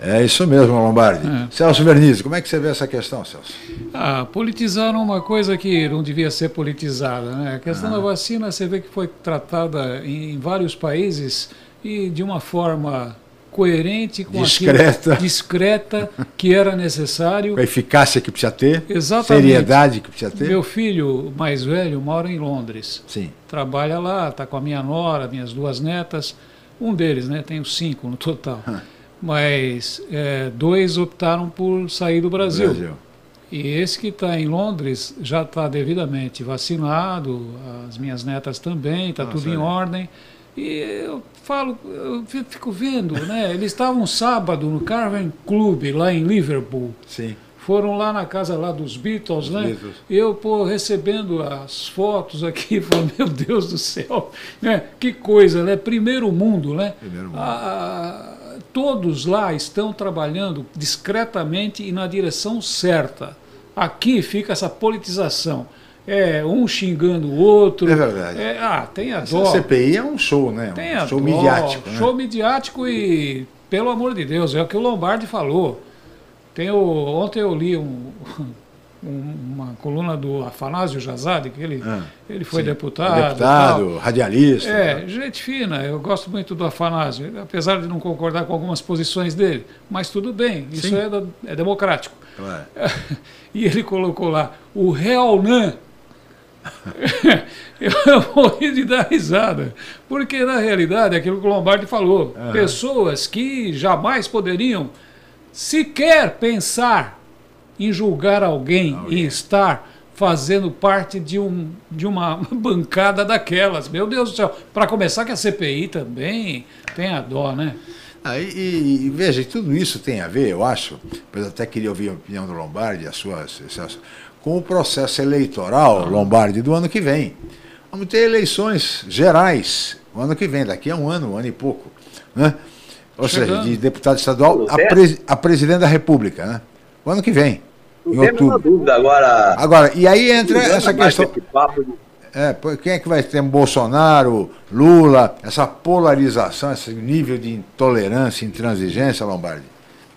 é isso mesmo, Lombardi. É. Celso Vernizzi, como é que você vê essa questão, Celso? Ah, politizaram uma coisa que não devia ser politizada. Né? A questão ah. da vacina, você vê que foi tratada em vários países e de uma forma coerente com discreta, discreta que era necessário. Com a eficácia que precisa ter. Exatamente. Seriedade que precisa ter. Meu filho mais velho mora em Londres. Sim. Trabalha lá, está com a minha nora, minhas duas netas. Um deles, né? Tenho cinco no total. Mas é, dois optaram por sair do Brasil. Brasil. E esse que está em Londres já está devidamente vacinado, as minhas netas também, está tudo em ordem. E eu falo, eu fico vendo, né? Eles estavam sábado no Carven Club, lá em Liverpool. Sim. Foram lá na casa lá dos Beatles, Os né? Beatles. Eu, pô, recebendo as fotos aqui, falando, meu Deus do céu, né? Que coisa, né? Primeiro mundo, né? Primeiro mundo. A, todos lá estão trabalhando discretamente e na direção certa. Aqui fica essa politização é, um xingando o outro. É verdade. É, ah, tem a dó. A CPI é um show, né? Tem um show dó, midiático. Né? Show midiático e, pelo amor de Deus, é o que o Lombardi falou. Tem o, ontem eu li um, uma coluna do Afanásio Jazade, que ele, ah, ele foi sim. deputado. Deputado, radialista. É, gente fina, eu gosto muito do Afanásio, apesar de não concordar com algumas posições dele, mas tudo bem, isso é, é, democrático. Claro. e ele colocou lá, o Realnan eu morri de dar risada. Porque, na realidade, é aquilo que o Lombardi falou, pessoas que jamais poderiam sequer pensar em julgar alguém, alguém. em estar fazendo parte de, um, de uma bancada daquelas. Meu Deus do céu. Para começar, que a CPI também tem a dó, né? Ah, e, e, veja, tudo isso tem a ver, eu acho, pois até queria ouvir a opinião do Lombardi, a sua, com o processo eleitoral Lombardi do ano que vem. Vamos ter eleições gerais o ano que vem, daqui a um ano, um ano e pouco. Né? Ou Chegando. seja, de deputado estadual a, pre, a presidente da República, né? O ano que vem. Não em outubro. dúvida agora. Agora, e aí entra essa questão. De... É, quem é que vai ter Bolsonaro, Lula, essa polarização, esse nível de intolerância, intransigência, Lombardi?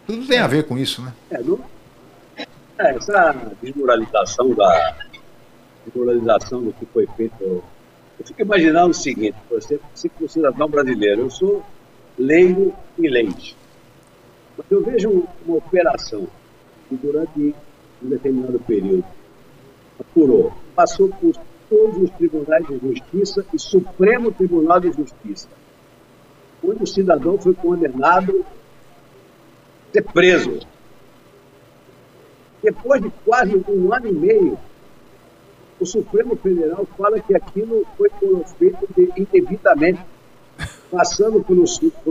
Tudo tem a ver com isso, né? É, não, é, essa desmoralização da desmoralização do que foi feito. Eu fico imaginando o seguinte, você, você como cidadão brasileiro, eu sou leigo em leite. Mas eu vejo uma operação que durante um determinado período. Apurou, passou por todos os tribunais de justiça e Supremo Tribunal de Justiça, onde o cidadão foi condenado a ser preso. Depois de quase um ano e meio, o Supremo Federal fala que aquilo foi feito indevidamente, passando por,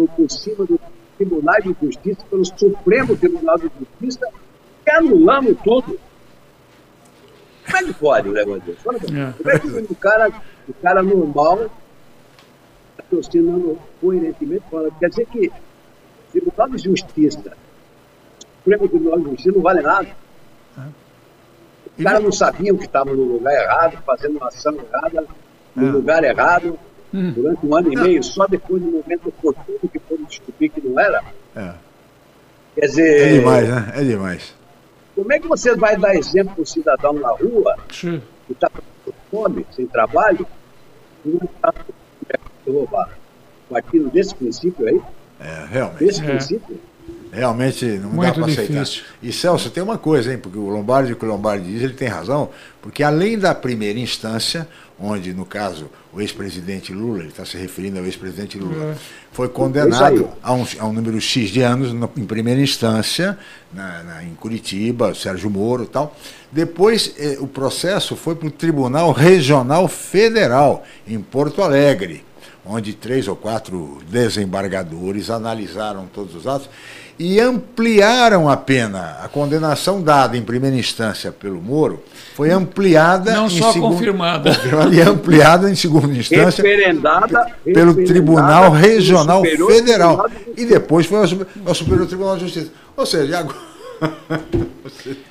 por cima do Tribunal de Justiça, pelo Supremo Tribunal de Justiça, e anulamos tudo. Como é que pode o negócio desse? Como é que o cara, o cara normal, raciocinando coerentemente, fala, quer dizer que o Tribunal de Justiça, o Supremo Tribunal de Justiça não vale nada. Os caras não sabiam que estavam no lugar errado, fazendo uma ação errada, no é. lugar errado, hum. durante um ano e meio, só depois do momento oportuno que foram descobrir que não era. É. Quer dizer. É demais, né? É demais. Como é que você vai dar exemplo para o cidadão na rua, Sim. que está com fome, sem trabalho, e não está roubar? Partindo desse princípio aí? É, realmente. Desse é. princípio? Realmente não Muito dá para aceitar. E Celso, tem uma coisa, hein, porque o Lombardi, o que o Lombardi diz, ele tem razão, porque além da primeira instância, onde, no caso, o ex-presidente Lula, ele está se referindo ao ex-presidente Lula, é. foi condenado a um, a um, número X de anos no, em primeira instância, na, na, em Curitiba, Sérgio Moro e tal. Depois, eh, o processo foi para o Tribunal Regional Federal, em Porto Alegre onde três ou quatro desembargadores analisaram todos os atos e ampliaram a pena. A condenação dada em primeira instância pelo Moro foi ampliada. Não só segundo, confirmada. confirmada. E ampliada em segunda instância referendada, pelo Tribunal Regional Federal. E depois foi ao, Superior Tribunal de Justiça. Ou seja, agora.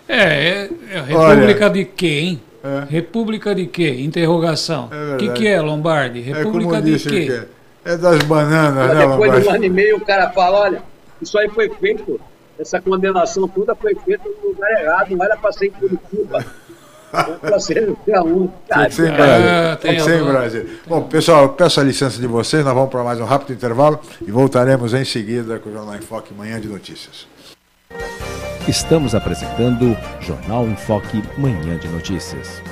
é, é, é República Olha, de quem? É. República de quê? Interrogação. O é que, que é, Lombardi? É República é de quê? É das bananas, né, Depois Lombardi? de um ano e meio o cara fala, olha, isso aí foi feito, essa condenação toda foi feita no lugar errado, não era para ser em Curitiba. Para ser. Tem que ser em Brasília. Tem que ser em Brasília. Bom, pessoal, peço a licença de vocês, nós vamos para mais um rápido intervalo e voltaremos em seguida com o Jornal em Foque Manhã de Notícias. Estamos apresentando Jornal em Foque Manhã de Notícias.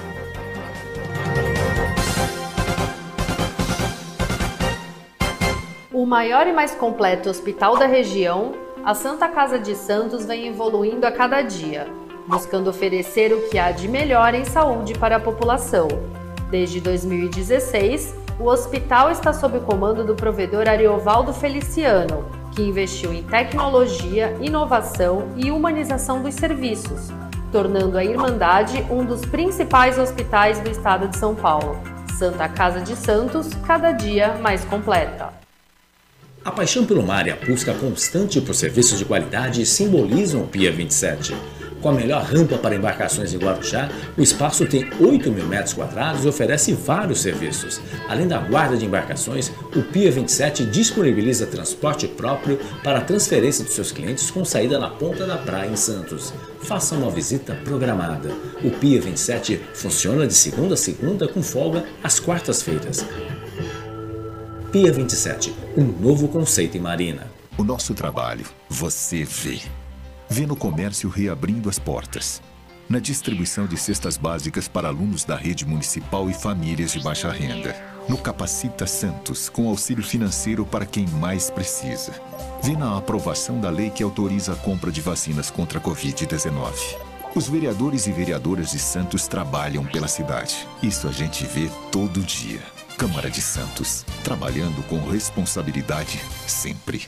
Maior e mais completo hospital da região, a Santa Casa de Santos vem evoluindo a cada dia, buscando oferecer o que há de melhor em saúde para a população. Desde 2016, o hospital está sob o comando do provedor Ariovaldo Feliciano, que investiu em tecnologia, inovação e humanização dos serviços, tornando a Irmandade um dos principais hospitais do estado de São Paulo. Santa Casa de Santos, cada dia mais completa. A paixão pelo mar e a busca constante por serviços de qualidade simbolizam o Pia 27. Com a melhor rampa para embarcações em Guarujá, o espaço tem 8 mil metros quadrados e oferece vários serviços. Além da guarda de embarcações, o Pia 27 disponibiliza transporte próprio para a transferência dos seus clientes com saída na ponta da praia em Santos. Faça uma visita programada. O Pia 27 funciona de segunda a segunda com folga às quartas-feiras. Pia 27, um novo conceito em marina. O nosso trabalho, você vê. Vê no comércio reabrindo as portas. Na distribuição de cestas básicas para alunos da rede municipal e famílias de baixa renda. No Capacita Santos, com auxílio financeiro para quem mais precisa. Vê na aprovação da lei que autoriza a compra de vacinas contra a Covid-19. Os vereadores e vereadoras de Santos trabalham pela cidade. Isso a gente vê todo dia. Câmara de Santos, trabalhando com responsabilidade sempre.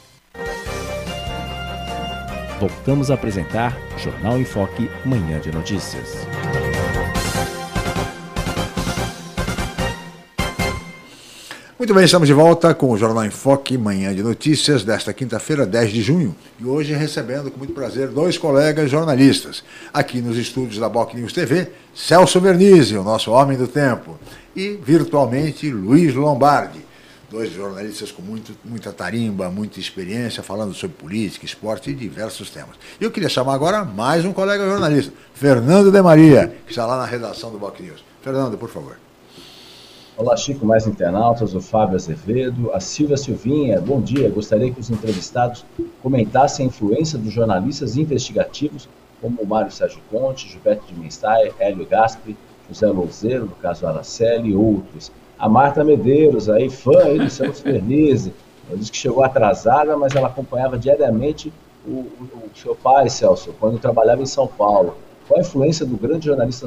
Voltamos a apresentar Jornal em Foque, Manhã de Notícias. Muito bem, estamos de volta com o Jornal em Foque, Manhã de Notícias, desta quinta-feira, 10 de junho. E hoje recebendo com muito prazer dois colegas jornalistas. Aqui nos estúdios da Boc News TV, Celso Vernizzi, o nosso homem do tempo e virtualmente Luiz Lombardi, dois jornalistas com muito, muita tarimba, muita experiência, falando sobre política, esporte e diversos temas. E eu queria chamar agora mais um colega jornalista, Fernando de Maria, que está lá na redação do Boc News. Fernando, por favor. Olá, Chico, mais internautas, o Fábio Azevedo, a Silvia Silvinha, bom dia. Gostaria que os entrevistados comentassem a influência dos jornalistas investigativos, como o Mário Sérgio Conte, Gilberto de Menstein, Hélio Gaspari, José Louzeiro, no caso Araceli e outros. A Marta Medeiros, aí fã aí do Vernizzi, ela disse que chegou atrasada, mas ela acompanhava diariamente o, o, o, seu pai, Celso, quando trabalhava em São Paulo. Qual a influência do grande jornalista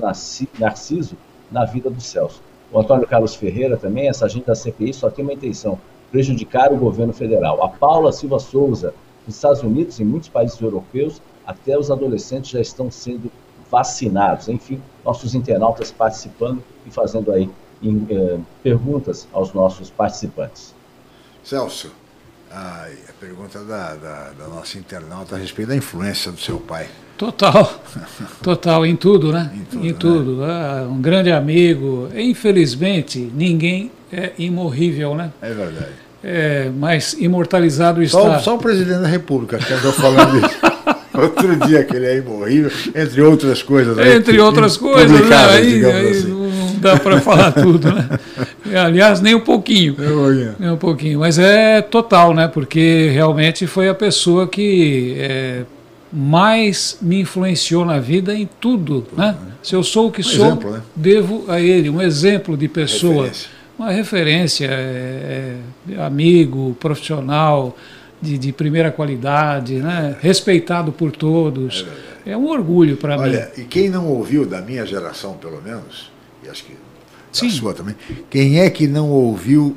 Narciso na vida do Celso? O Antônio Carlos Ferreira também, essa gente da CPI só tem uma intenção, prejudicar o governo federal. A Paula Silva Souza, nos Estados Unidos e muitos países europeus, até os adolescentes já estão sendo vacinados. Enfim, nossos internautas participando e fazendo aí em, eh, perguntas aos nossos participantes. Celso, a, a pergunta da, da, da, nossa internauta a respeito da influência do seu pai. Total, total, em tudo, né? Em tudo. Em né? tudo. Né? um grande amigo. Infelizmente, ninguém é imorrível, né? É verdade. É, mas imortalizado está. Só, só o presidente da República que andou falando isso. Outro dia que ele é imorrível, entre outras coisas. Aí, entre outras coisas, né? aí, aí assim. Não dá para falar tudo, né? Aliás, nem um pouquinho. Nem um pouquinho. Mas é total, né? Porque realmente foi a pessoa que é, mais me influenciou na vida em tudo, né? Se eu sou o que um sou, exemplo, né? devo a ele, um exemplo de pessoa. Referência. Uma referência, é, é, amigo, profissional, de, de primeira qualidade, né? respeitado por todos. É, é um orgulho para mim. Olha, e quem não ouviu, da minha geração pelo menos, e acho que Sim. sua também, quem é que não ouviu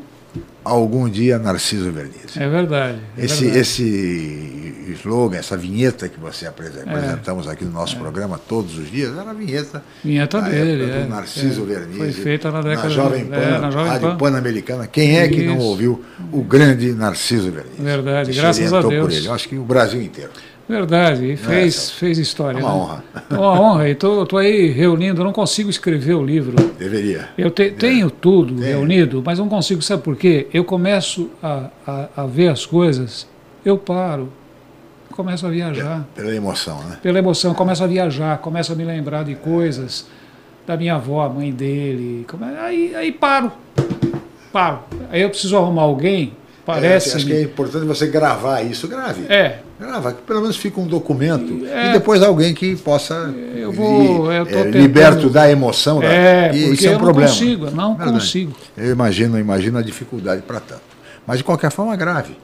algum dia Narciso Verniz. É verdade. É esse, verdade. esse slogan, essa vinheta que você apresenta, é, apresentamos aqui no nosso é. programa todos os dias, era a vinheta. Vinheta dele, é, do Narciso é, Verniz. Foi feita na década na Jovem Pan, é, na Jovem Rádio Pan. Pan-Americana. Quem é que Isso. não ouviu o grande Narciso Verniz? Verdade, graças a Deus. Por ele. Eu acho que o Brasil inteiro. Verdade, e fez, é, fez história. É uma né? honra. É uma honra. Estou aí reunindo, eu não consigo escrever o livro. Deveria. Eu te, tenho tudo Tem. reunido, mas não consigo, sabe por quê? Eu começo a, a, a, ver as coisas, eu paro, começo a viajar. Pela emoção, né? Pela emoção, começo a viajar, começo a me lembrar de coisas da minha avó, a mãe dele. Aí, aí paro, paro. Aí eu preciso arrumar alguém Parece. É, acho que é importante você gravar isso, grave. É. Grava, que pelo menos fica um documento. É, e depois alguém que possa. Eu vou. Eu é, liberto da emoção. É, da, e isso é um problema. Não consigo, não Verdade. consigo. Eu imagino, imagino a dificuldade para tanto. Mas de qualquer forma, grave.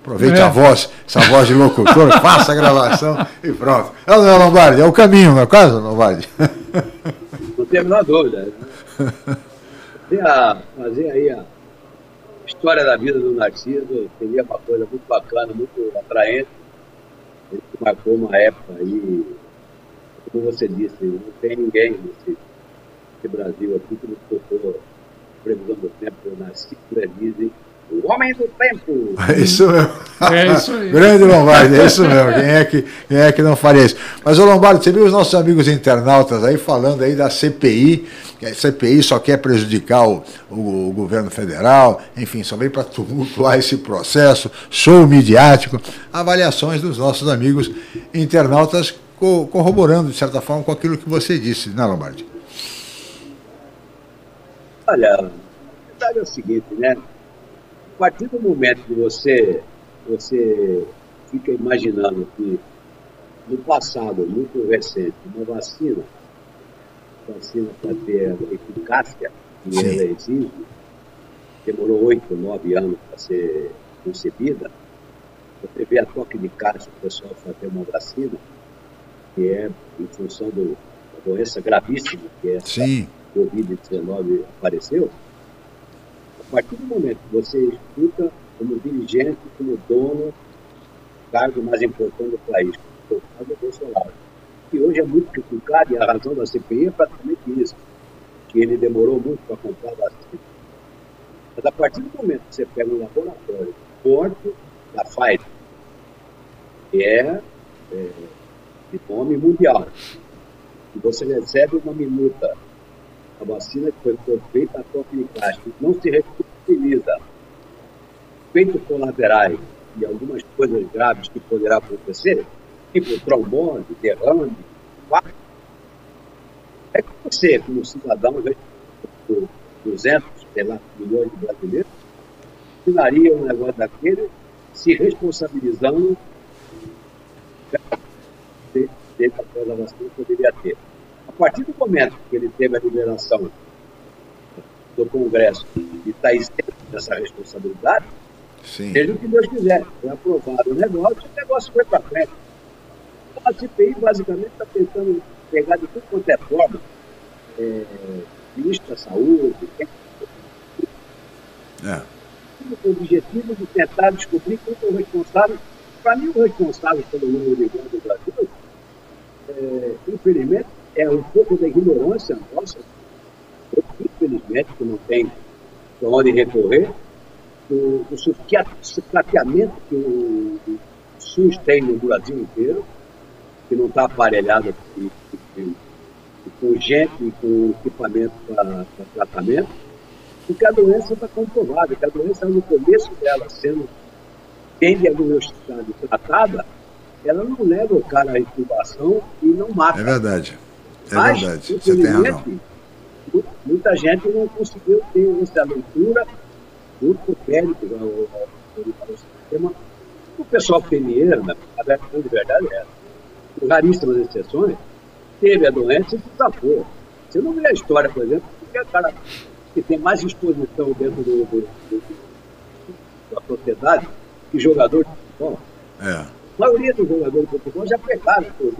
Aproveite é. a voz, essa voz de locutor, faça a gravação e pronto. É o Lombardi, é o caminho, não é caso, Lombardi? Não tem a menor dúvida. Fazer, a, fazer aí a história da vida do Narciso seria uma coisa muito bacana, muito atraente. Ele marcou uma época aí, como você disse, não tem ninguém nesse, nesse Brasil aqui que nos tocou previsão do tempo, Narciso Elise, o homem do tempo. É isso mesmo. É isso aí. Grande Lombardi, é isso mesmo. Quem é, que, quem é que não faria isso? Mas, ô Lombardi, você viu os nossos amigos internautas aí falando aí da CPI, que a CPI só quer prejudicar o, o, o governo federal, enfim, só vem para tumultuar esse processo, show midiático, avaliações dos nossos amigos internautas co corroborando, de certa forma, com aquilo que você disse, né, Lombardi? Olha, a verdade é o seguinte, né? Partir do momento que você, você fica imaginando que no passado, muito recente, uma vacina, vacina para ter eficácia que Sim. ela exige, demorou oito, nove anos para ser concebida, você vê a toque de caixa o pessoal fazer uma vacina, que é em função do, da doença gravíssima que é essa Covid-19 apareceu, a partir do momento que você escuta como dirigente, como dono, cargo mais importante do país, o caso do Bolsonaro, que hoje é muito criticado, e a razão da CPI é praticamente isso, que ele demorou muito para comprar vacina. Mas a partir do momento que você pega um laboratório forte da Pfizer, que é, é de nome mundial, e você recebe uma minuta a vacina que foi feita a caixa não se reutiliza. Efeitos colaterais e algumas coisas graves que poderá acontecer, tipo trombose, derrame, é que você, como cidadão, por 200, sei lá, milhões de brasileiros, assinaria um negócio daquele se responsabilizando de, de, após a vacina que poderia ter partir do momento que ele teve a liberação do Congresso e está isento dessa responsabilidade, Sim. seja o que Deus quiser. Foi aprovado o negócio e o negócio foi para frente. Então, a CPI basicamente está tentando pegar de tudo quanto é forma é, ministro da saúde, é. com o objetivo de tentar descobrir quem é o responsável. Para mim, o responsável pelo número de do Brasil, é, infelizmente, é um pouco da ignorância nossa, infelizmente, que não tem para onde recorrer, o, o sucateamento que o, o SUS tem no Brasil inteiro, que não está aparelhado e, com gente e com equipamento para tratamento, porque a doença está comprovada, que a doença no começo dela, sendo bem diagnosticada e tratada, ela não leva o cara à intubação e não mata. É verdade. É Mas, verdade, você tem razão. Muita gente não conseguiu ter essa leitura muito profética o, sistema. O pessoal feminino, na de verdade, é, por raríssimas exceções, teve a doença e se safou. Você não vê a história, por exemplo, que é cara que tem mais exposição dentro do, do, do, da sociedade que jogador de futebol. É. A maioria dos jogadores de futebol já pegaram por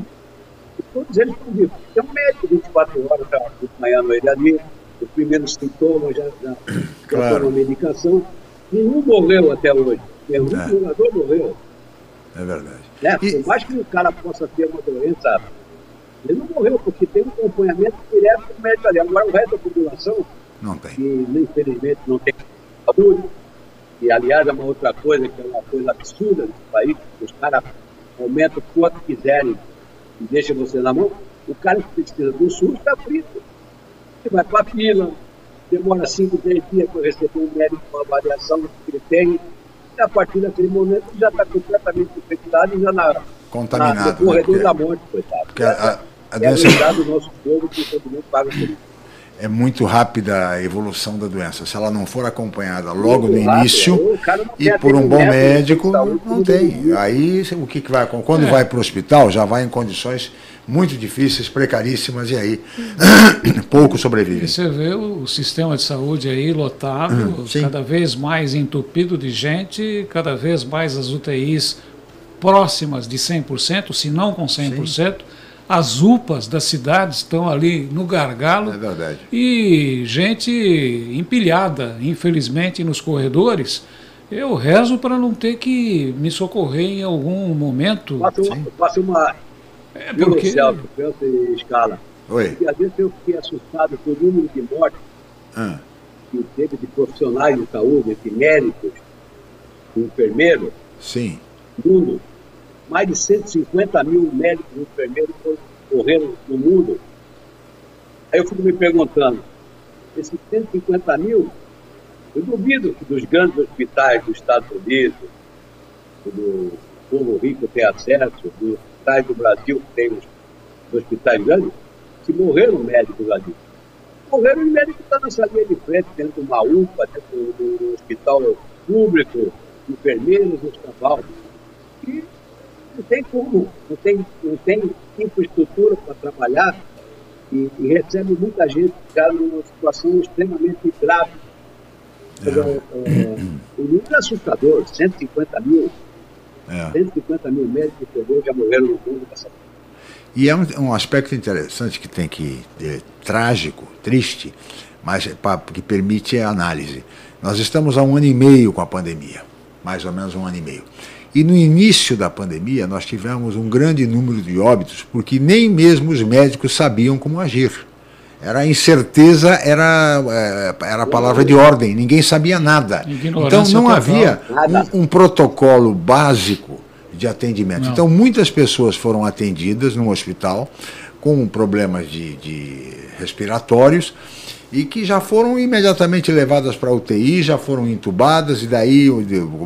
todos eles estão vivos. Tem um médico 24 horas já acompanhando ele ali, o primeiro sintoma já, já, claro. uma medicação. Nenhum morreu até hoje. Nenhum é. jogador morreu. É verdade. Né? E... Por mais que o cara possa ter uma doença, ele não morreu, porque tem um acompanhamento direto com o médico ali. Agora o resto da população, não tem. que infelizmente não tem saúde, e aliás é uma outra coisa que é uma coisa absurda nesse país, os caras aumentam o quanto quiserem e deixam você na mão, o cara que precisa do SUS está frito. Você vai para a fila, demora 5, 10 dias para receber um médico com avaliação que ele tem, e a partir daquele momento já está completamente infectado e já na, Contaminado, na, no corredor né? da morte, coitado. Porque a, a, a é doença... É do nosso povo que todo mundo paga por isso é muito rápida a evolução da doença. Se ela não for acompanhada logo no início e por um bom médico, não tem. Aí o que, que vai quando é. vai para o hospital já vai em condições muito difíceis, precaríssimas e aí pouco sobrevive. você vê o sistema de saúde aí lotado, Sim. cada vez mais entupido de gente, cada vez mais as UTIs próximas de 100%, se não com 100%. Sim as UPAs da cidade estão ali no gargalo. É verdade. E gente empilhada, infelizmente, nos corredores. Eu rezo para não ter que me socorrer em algum momento. Faça uma. Faça uma é porque... Celso, escala. Oi. Porque às vezes eu fiquei assustado com o número de mortes ah. que teve de profissionais de saúde, de médicos, de enfermeiros. Sim. Mundo mais de 150 mil médicos e enfermeiros morreram no mundo. Aí eu fico me perguntando, esses 150 mil, eu duvido que dos grandes hospitais dos Estados Unidos, do povo rico tem acesso, dos hospitais do Brasil, que tem os, hospitais grandes, se morreram médicos ali. Morreram os médicos que estão nessa linha de frente, dentro de uma UPA, dentro do hospital público, enfermeiros, os cavalos. E não tem como, não tem, não tem infraestrutura para trabalhar e, e, recebe muita gente que está numa situação extremamente grave. É. É, o número é assustador, 150 mil. É. 150 mil médicos que já morreram no mundo dessa e é um, um, aspecto interessante que tem que, é, trágico, triste, mas pra, que permite a análise. Nós estamos há um ano e meio com a pandemia, mais ou menos um ano e meio. E no início da pandemia, nós tivemos um grande número de óbitos, porque nem mesmo os médicos sabiam como agir. Era incerteza, era, é, era a palavra de ordem, ninguém sabia nada. Então não havia um, um, protocolo básico de atendimento. Não. Então muitas pessoas foram atendidas no hospital com problemas de, de respiratórios e que já foram imediatamente levadas para a UTI, já foram entubadas e daí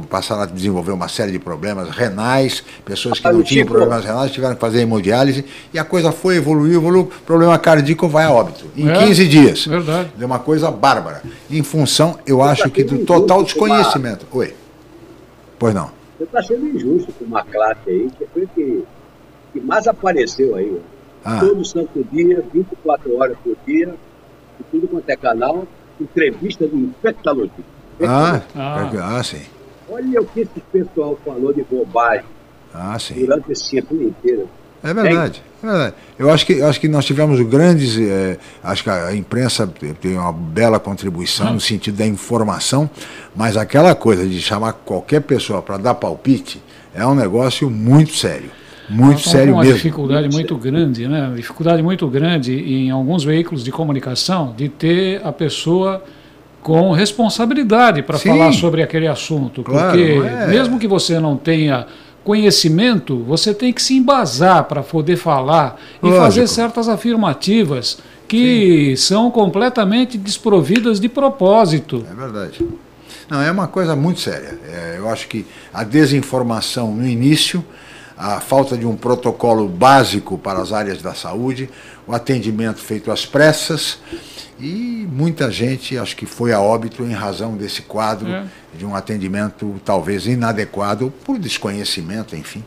passaram a desenvolver uma série de problemas renais, pessoas que não tinham problemas renais tiveram que fazer hemodiálise e a coisa foi, evoluiu, evoluiu, problema cardíaco vai a óbito, em é, 15 dias. Verdade. É uma coisa bárbara, em função, eu acho que do total desconhecimento. Oi, pois não. Você está sendo injusto com uma classe aí, que foi que, que mais apareceu aí, ah. todo santo dia, 24 horas por dia, em tudo quanto é canal, entrevista de infectologia. Ah, ah. ah, sim. Olha o que esse pessoal falou de bobagem ah, sim. durante esse tempo inteiro. É verdade, é verdade. Eu acho que, acho que nós tivemos grandes. É, acho que a imprensa tem uma bela contribuição no sentido da informação, mas aquela coisa de chamar qualquer pessoa para dar palpite é um negócio muito sério. Muito então, sério uma mesmo. Uma dificuldade muito grande, né? Dificuldade muito grande em alguns veículos de comunicação de ter a pessoa com responsabilidade para falar sobre aquele assunto, claro, porque é... mesmo que você não tenha conhecimento, você tem que se embasar para poder falar Lógico. e fazer certas afirmativas que Sim. são completamente desprovidas de propósito. É verdade. Não, é uma coisa muito séria. É, eu acho que a desinformação no início a falta de um protocolo básico para as áreas da saúde, o atendimento feito às pressas e muita gente acho que foi a óbito em razão desse quadro é. de um atendimento talvez inadequado por desconhecimento, enfim.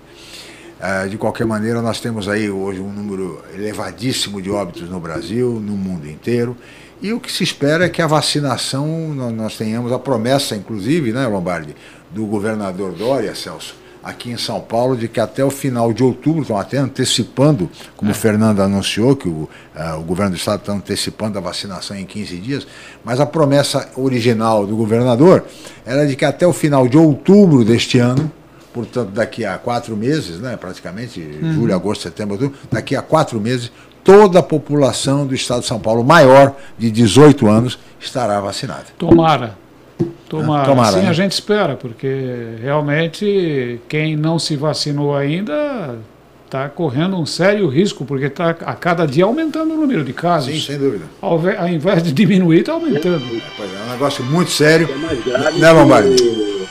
Uh, de qualquer maneira, nós temos aí hoje um número elevadíssimo de óbitos no Brasil, no mundo inteiro, e o que se espera é que a vacinação, nós tenhamos a promessa, inclusive, né, Lombardi, do governador Dória, Celso, aqui em São Paulo de que até o final de outubro, estão até antecipando, como é. o Fernando anunciou, que o, uh, o governo do estado está antecipando a vacinação em 15 dias, mas a promessa original do governador era de que até o final de outubro deste ano, portanto daqui a quatro meses, né, praticamente, uhum. julho, agosto, setembro, outubro, daqui a quatro meses, toda a população do estado de São Paulo maior de 18 anos estará vacinada. Tomara. Tomara. Tomara. Assim né? a gente espera, porque realmente quem não se vacinou ainda está correndo um sério risco, porque está a cada dia aumentando o número de casos. Sim, sem dúvida. Ao, ao invés de diminuir, está aumentando. É, é um negócio muito sério. É né, Lombardi? Que...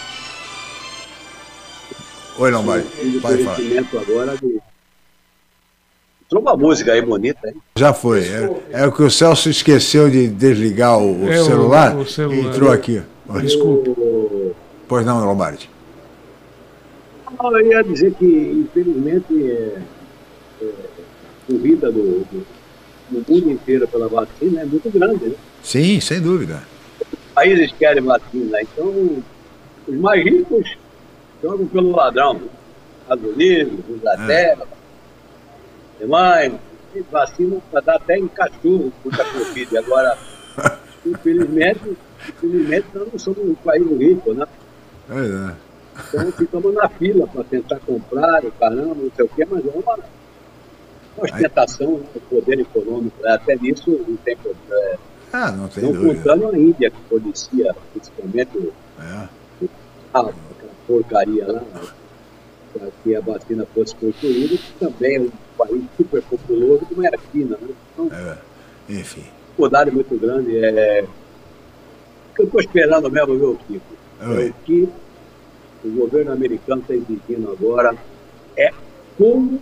Oi, Lombardi. Pode falar. agora. Entrou uma música aí bonita, hein? Já foi. É, é o que o Celso esqueceu de desligar o, é celular. O, o celular. Entrou aqui. Desculpe. Pois não, Lombardi. Eu ia dizer que, infelizmente, é, é, a corrida do, do, do, mundo inteiro pela vacina é muito grande, né? Sim, sem dúvida. Os países querem vacina, então os mais ricos jogam pelo ladrão. Estados Unidos, Inglaterra, é. Alemanha, vacina para dar até em cachorro contra a Covid. Agora, infelizmente, Infelizmente, nós não somos um país rico, né? É, é. Então, ficamos na fila para tentar comprar, caramba, não sei o quê, mas é uma, uma ostentação, né? o poder econômico. Né? Até nisso não tem problema. Ah, não tem não dúvida. contando a Índia, que policia, principalmente, é. a, aquela porcaria lá, para que a vacina fosse construída, que também é um país super populoso como é a China. Né? Então, é. Enfim. Dificuldade muito grande. É, que eu estou esperando mesmo, viu, Kiko? É o que o governo americano está exigindo agora é como,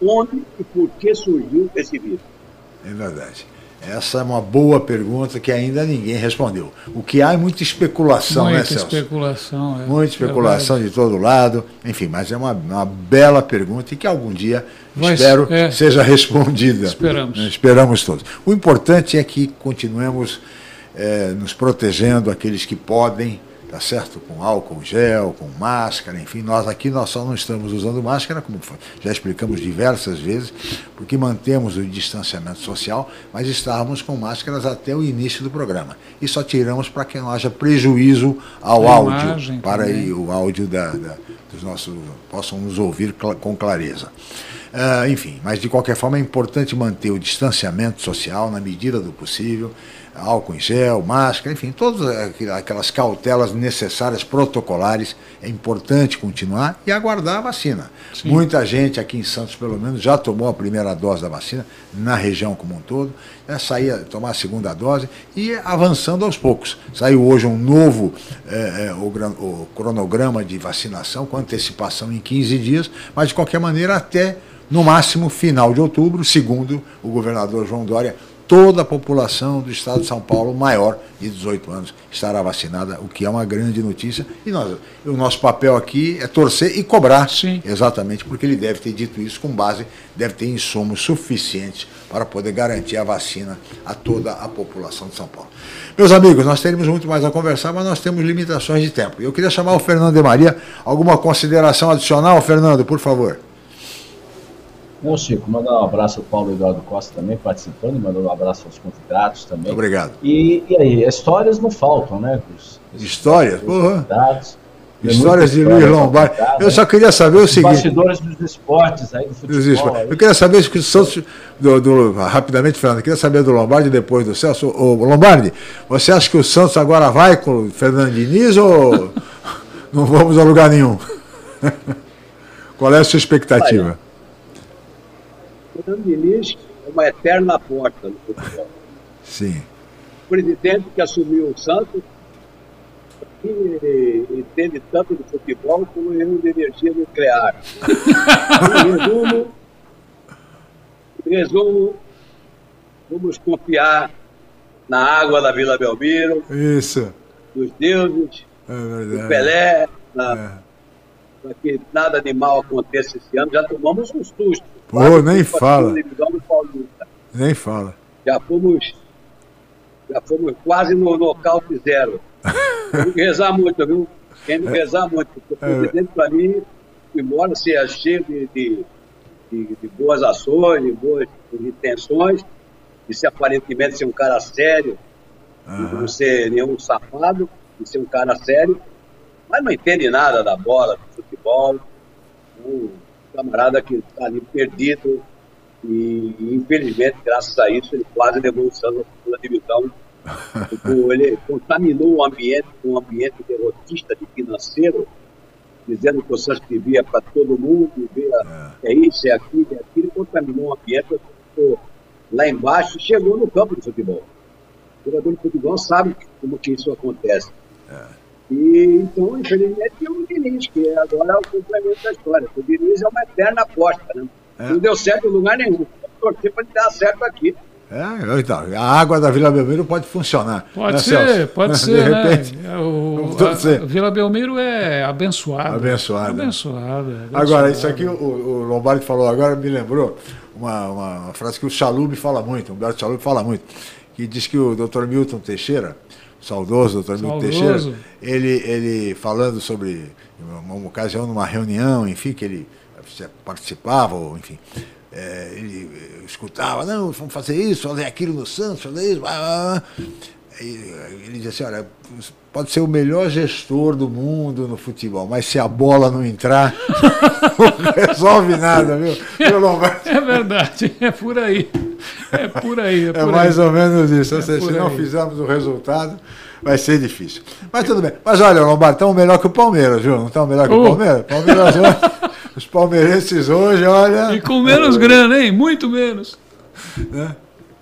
onde e por que surgiu esse vírus. É verdade. Essa é uma boa pergunta que ainda ninguém respondeu. O que há é muita especulação, muita né, Celso? Especulação, é. Muita especulação é de todo lado. Enfim, mas é uma, uma bela pergunta e que algum dia, mas, espero, é, seja respondida. Esperamos. Esperamos todos. O importante é que continuemos é, nos protegendo, aqueles que podem, tá certo? Com álcool gel, com máscara, enfim, nós aqui nós só não estamos usando máscara, como já explicamos diversas vezes, porque mantemos o distanciamento social, mas estávamos com máscaras até o início do programa. E só tiramos para que não haja prejuízo ao A áudio, para aí, o áudio da, da, dos nossos possam nos ouvir com clareza. Uh, enfim, mas de qualquer forma é importante manter o distanciamento social na medida do possível álcool em gel, máscara, enfim, todas aquelas cautelas necessárias, protocolares, é importante continuar e aguardar a vacina. Sim. Muita gente aqui em Santos, pelo menos, já tomou a primeira dose da vacina, na região como um todo, já saía tomar a segunda dose e avançando aos poucos. Saiu hoje um novo é, é, o, o cronograma de vacinação com antecipação em 15 dias, mas de qualquer maneira até no máximo final de outubro, segundo o governador João Dória, toda a população do estado de São Paulo maior de 18 anos estará vacinada, o que é uma grande notícia. E nós, o nosso papel aqui é torcer e cobrar, Sim. exatamente porque ele deve ter dito isso com base, deve ter insumos suficientes para poder garantir a vacina a toda a população de São Paulo. Meus amigos, nós teríamos muito mais a conversar, mas nós temos limitações de tempo. Eu queria chamar o Fernando de Maria. Alguma consideração adicional, Fernando, por favor? Não, Chico, mandar um abraço ao Paulo Eduardo Costa também participando, mandando um abraço aos convidados também. Obrigado. E, e aí, histórias não faltam, né? Os, histórias? Porra. Histórias de Luiz Lombardi. Eu só queria saber o seguinte. Bastidores dos esportes aí do futebol. Eu queria saber se o Santos, do, do, rapidamente, Fernando, eu queria saber do Lombardi depois do Celso. Ô, Lombardi, você acha que o Santos agora vai com o Fernando Diniz ou não vamos a lugar nenhum? Qual é a sua expectativa? Olha, Fernando Diniz é uma eterna porta no futebol. Sim. O presidente que assumiu o Santos entende tanto do futebol como eu de energia nuclear. em resumo, em resumo, vamos confiar na água da Vila Belmiro. Isso. Dos deuses, é do Pelé, na, é. para que nada de mal aconteça esse ano. Já tomamos um susto Nem fala. Nem fala. Já fomos, já fomos quase no nocaute zero. Tem que rezar muito, viu? Tem que rezar muito, porque o é. presidente, para mim, embora seja cheio de, de, de, de boas ações, de boas intenções, de ser aparentemente ser um cara sério, uhum. de não ser nenhum safado, de ser um cara sério, mas não entende nada da bola, do futebol. Um camarada que está ali perdido e, infelizmente, graças a isso, ele quase levou o Santos à divisão. ele contaminou o ambiente com um ambiente derrotista de financeiro, dizendo que o Santos vivia para todo mundo, via, é. é isso, é aquilo, é aquilo, contaminou o ambiente, ficou lá embaixo e chegou no campo de futebol. O jogador de futebol sabe como que isso acontece. É. E, então, infelizmente, tem o Diniz, que agora é o complemento da história. O Diniz é uma eterna aposta, né? É. Não deu certo em lugar nenhum. Torcer para ele dar certo aqui. É, então, a água da Vila Belmiro pode funcionar. Pode né, ser, Celso? pode ser, né? repente, né? O, a, a Vila Belmiro é abençoada. Abençoada. Abençoada. Agora, isso aqui o, o Lombardi falou, agora me lembrou uma, uma, uma frase que o Chalub fala muito, o Humberto Chalub fala muito, que diz que o Dr. Milton Teixeira saudoso doutor Milton Teixeira, ele, ele falando sobre uma, ocasião, numa reunião, enfim, que ele participava, ou enfim, é, ele escutava, não, vamos fazer isso, fazer aquilo no Santos, fazer isso. Ele dizia assim, olha, pode ser o melhor gestor do mundo no futebol, mas se a bola não entrar, não resolve nada, viu? É verdade, é por aí. É por aí. É, é mais aí. ou menos isso. É se não fizermos o resultado, vai ser difícil. Mas tudo bem. Mas olha, Lombardo, estão melhor que o Palmeiras, viu? Não estão melhor que uh. o Palmeiras? Palmeiras os palmeirenses hoje, olha. E com menos grana, hein? Muito menos. Né?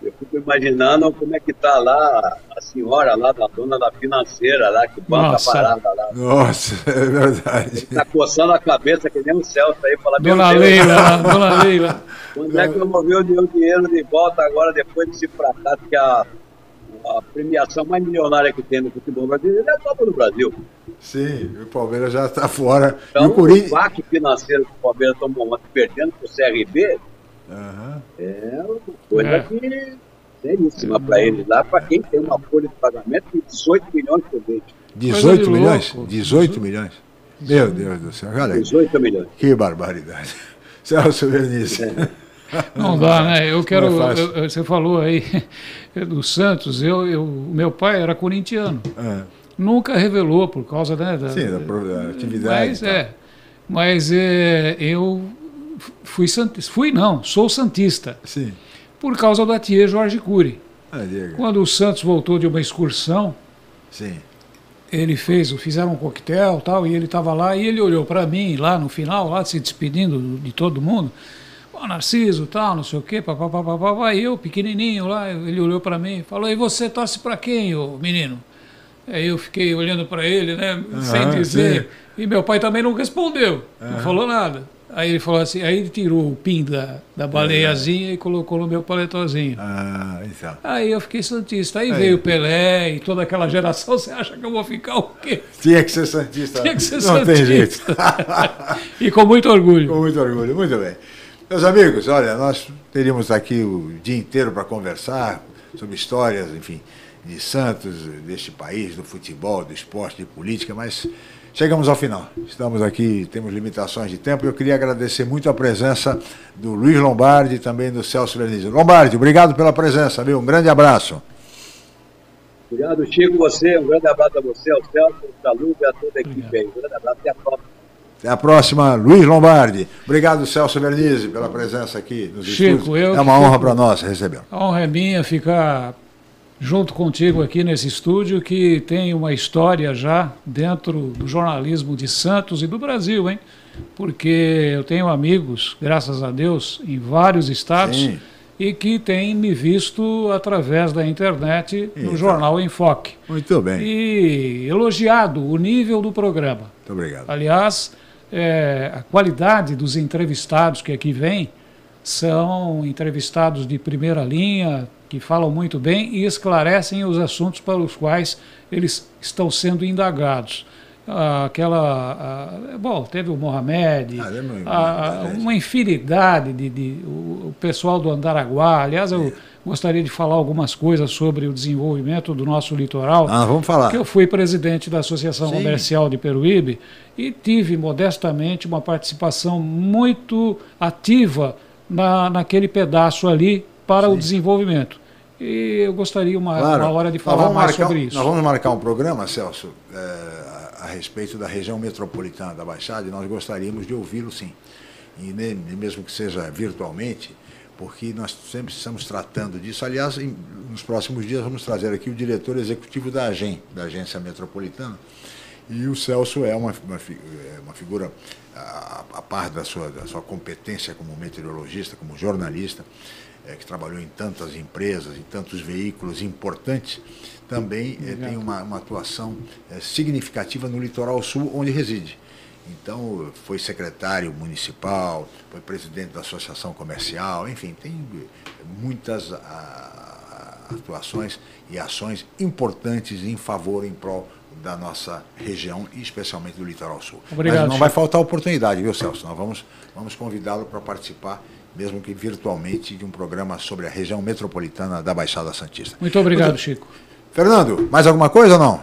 Eu fico imaginando como é que está lá a senhora lá, da dona da financeira lá, que banca Nossa. parada lá. Nossa, é verdade. Está coçando a cabeça que nem o Celso aí, fala, Dona Leila, Dona Leila. Quando é que eu vou ver o dinheiro de volta agora, depois desse fracasso que a, a premiação mais milionária que tem no futebol brasileiro é a Copa do Brasil. Sim, o Palmeiras já está fora. Então, o, Corinthians... o baque financeiro que o Palmeiras tomou ontem, perdendo para o CRB, Uhum. É uma coisa é. que seríssima para eles lá, para quem tem uma folha de pagamento de 18 milhões por mês. 18 milhões? 18 milhões? Meu Deus do céu, olha 18 milhões. Que barbaridade. Celso Vernice. É. Não dá, né? Eu quero. É eu, você falou aí do Santos, eu, eu, meu pai era corintiano. É. Nunca revelou por causa né, da, Sim, da, da atividade. Mas, é, mas é, eu fui santista. Fui não, sou santista. Sim. Por causa do Atier Jorge Cury. Ah, Quando o Santos voltou de uma excursão, Sim. ele fez, fizeram um coquetel tal, e ele estava lá e ele olhou para mim lá no final, lá se despedindo de todo mundo. Pô, Narciso, tal, não sei o quê, papapá, papapá. E eu, pequenininho lá, ele olhou para mim e falou: E você torce para quem, ô menino? Aí eu fiquei olhando para ele, né, sem dizer. Sim. E meu pai também não respondeu, não falou nada. Aí ele falou assim, aí ele tirou o pin da, da baleiazinha é. e colocou no meu paletozinho. Ah, então. Aí eu fiquei santista. Aí, aí, veio o Pelé e toda aquela geração, você acha que eu vou ficar o quê? Tinha que ser santista. Tinha que ser Não santista. tem jeito. e com muito orgulho. Com muito orgulho, muito bem. Meus amigos, olha, nós teríamos aqui o dia inteiro para conversar sobre histórias, enfim, de Santos, deste país, do futebol, do esporte, de política, mas Chegamos ao final. Estamos aqui, temos limitações de tempo. Eu queria agradecer muito a presença do Luiz Lombardi e também do Celso Verniz. Lombardi, obrigado pela presença, viu? Um grande abraço. Obrigado, Chico, você. Um grande abraço a você, ao Celso, ao Saludo e a toda a equipe aí. Um grande abraço. Até a próxima. Até a próxima, Luiz Lombardi. Obrigado, Celso Vernizzi, pela presença aqui nos Chico, estúdios. é uma honra para nós receber. A honra é minha ficar junto contigo aqui nesse estúdio que tem uma história já dentro do jornalismo de Santos e do Brasil, hein? Porque eu tenho amigos, graças a Deus, em vários estados Sim. e que têm me visto através da internet no jornal Enfoque. Muito bem. E elogiado o nível do programa. Muito obrigado. Aliás, é, a qualidade dos entrevistados que aqui vêm são entrevistados de primeira linha, que falam muito bem e esclarecem os assuntos para os quais eles estão sendo indagados. aquela. bom, teve o Mohamed, ah, uma infinidade de. de o, pessoal do Andaraguá, aliás, o, gostaria de falar algumas coisas sobre o desenvolvimento do nosso litoral. Ah, vamos falar. Porque eu fui presidente da Associação Sim. Comercial de Peruíbe e tive modestamente uma participação muito ativa na, naquele pedaço ali para Sim. o desenvolvimento. E eu gostaria uma, claro. uma hora de falar mais marcar, sobre isso. Nós vamos marcar um programa, Celso, é, a, respeito da região metropolitana da Baixada e nós gostaríamos de ouvi-lo sim. E nem, mesmo que seja virtualmente, porque nós sempre estamos tratando disso. Aliás, em, nos próximos dias vamos trazer aqui o diretor executivo da AGEM, da Agência Metropolitana, e o Celso é uma, uma, é uma figura, a, a par da sua, da sua competência como meteorologista, como jornalista, é, que trabalhou em tantas empresas, em tantos veículos importantes, também é, tem uma, uma atuação é, significativa no litoral sul, onde reside. Então, foi secretário municipal, foi presidente da associação comercial, enfim, tem muitas a, atuações e ações importantes em favor, em prol da nossa região e especialmente do litoral sul. Obrigado, Mas não vai faltar oportunidade, viu, Celso? Nós vamos, vamos convidá-lo para participar mesmo que virtualmente, de um programa sobre a região metropolitana da Baixada Santista. Muito obrigado, Muito... Chico. Fernando, mais alguma coisa ou não?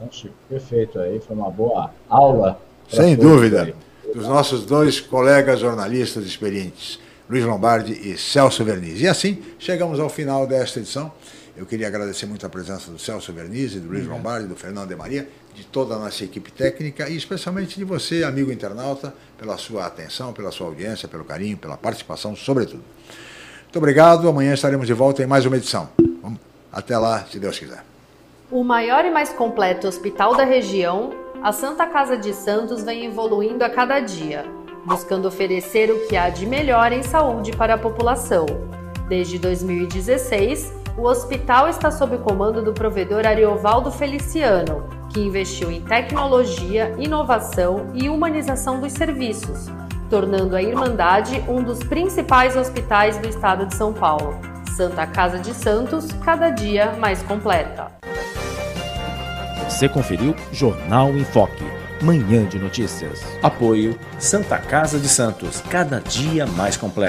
Não, Chico, perfeito aí, foi uma boa aula. Sem dúvida, aí. dos nossos dois colegas jornalistas experientes, Luiz Lombardi e Celso Verniz. E assim, chegamos ao final desta edição. Eu queria agradecer muito a presença do Celso Vernizzi, do Luiz uhum. Lombardi, do Fernando de Maria, de toda a nossa equipe técnica e especialmente de você, amigo internauta, pela sua atenção, pela sua audiência, pelo carinho, pela participação, sobretudo. Muito obrigado. Amanhã estaremos de volta em mais uma edição. Até lá, se Deus quiser. O maior e mais completo hospital da região, a Santa Casa de Santos vem evoluindo a cada dia, buscando oferecer o que há de melhor em saúde para a população. Desde 2016, o hospital está sob o comando do provedor Ariovaldo Feliciano, que investiu em tecnologia, inovação e humanização dos serviços, tornando a Irmandade um dos principais hospitais do estado de São Paulo. Santa Casa de Santos, cada dia mais completa. Você conferiu Jornal em Foque, manhã de notícias. Apoio Santa Casa de Santos, cada dia mais completa.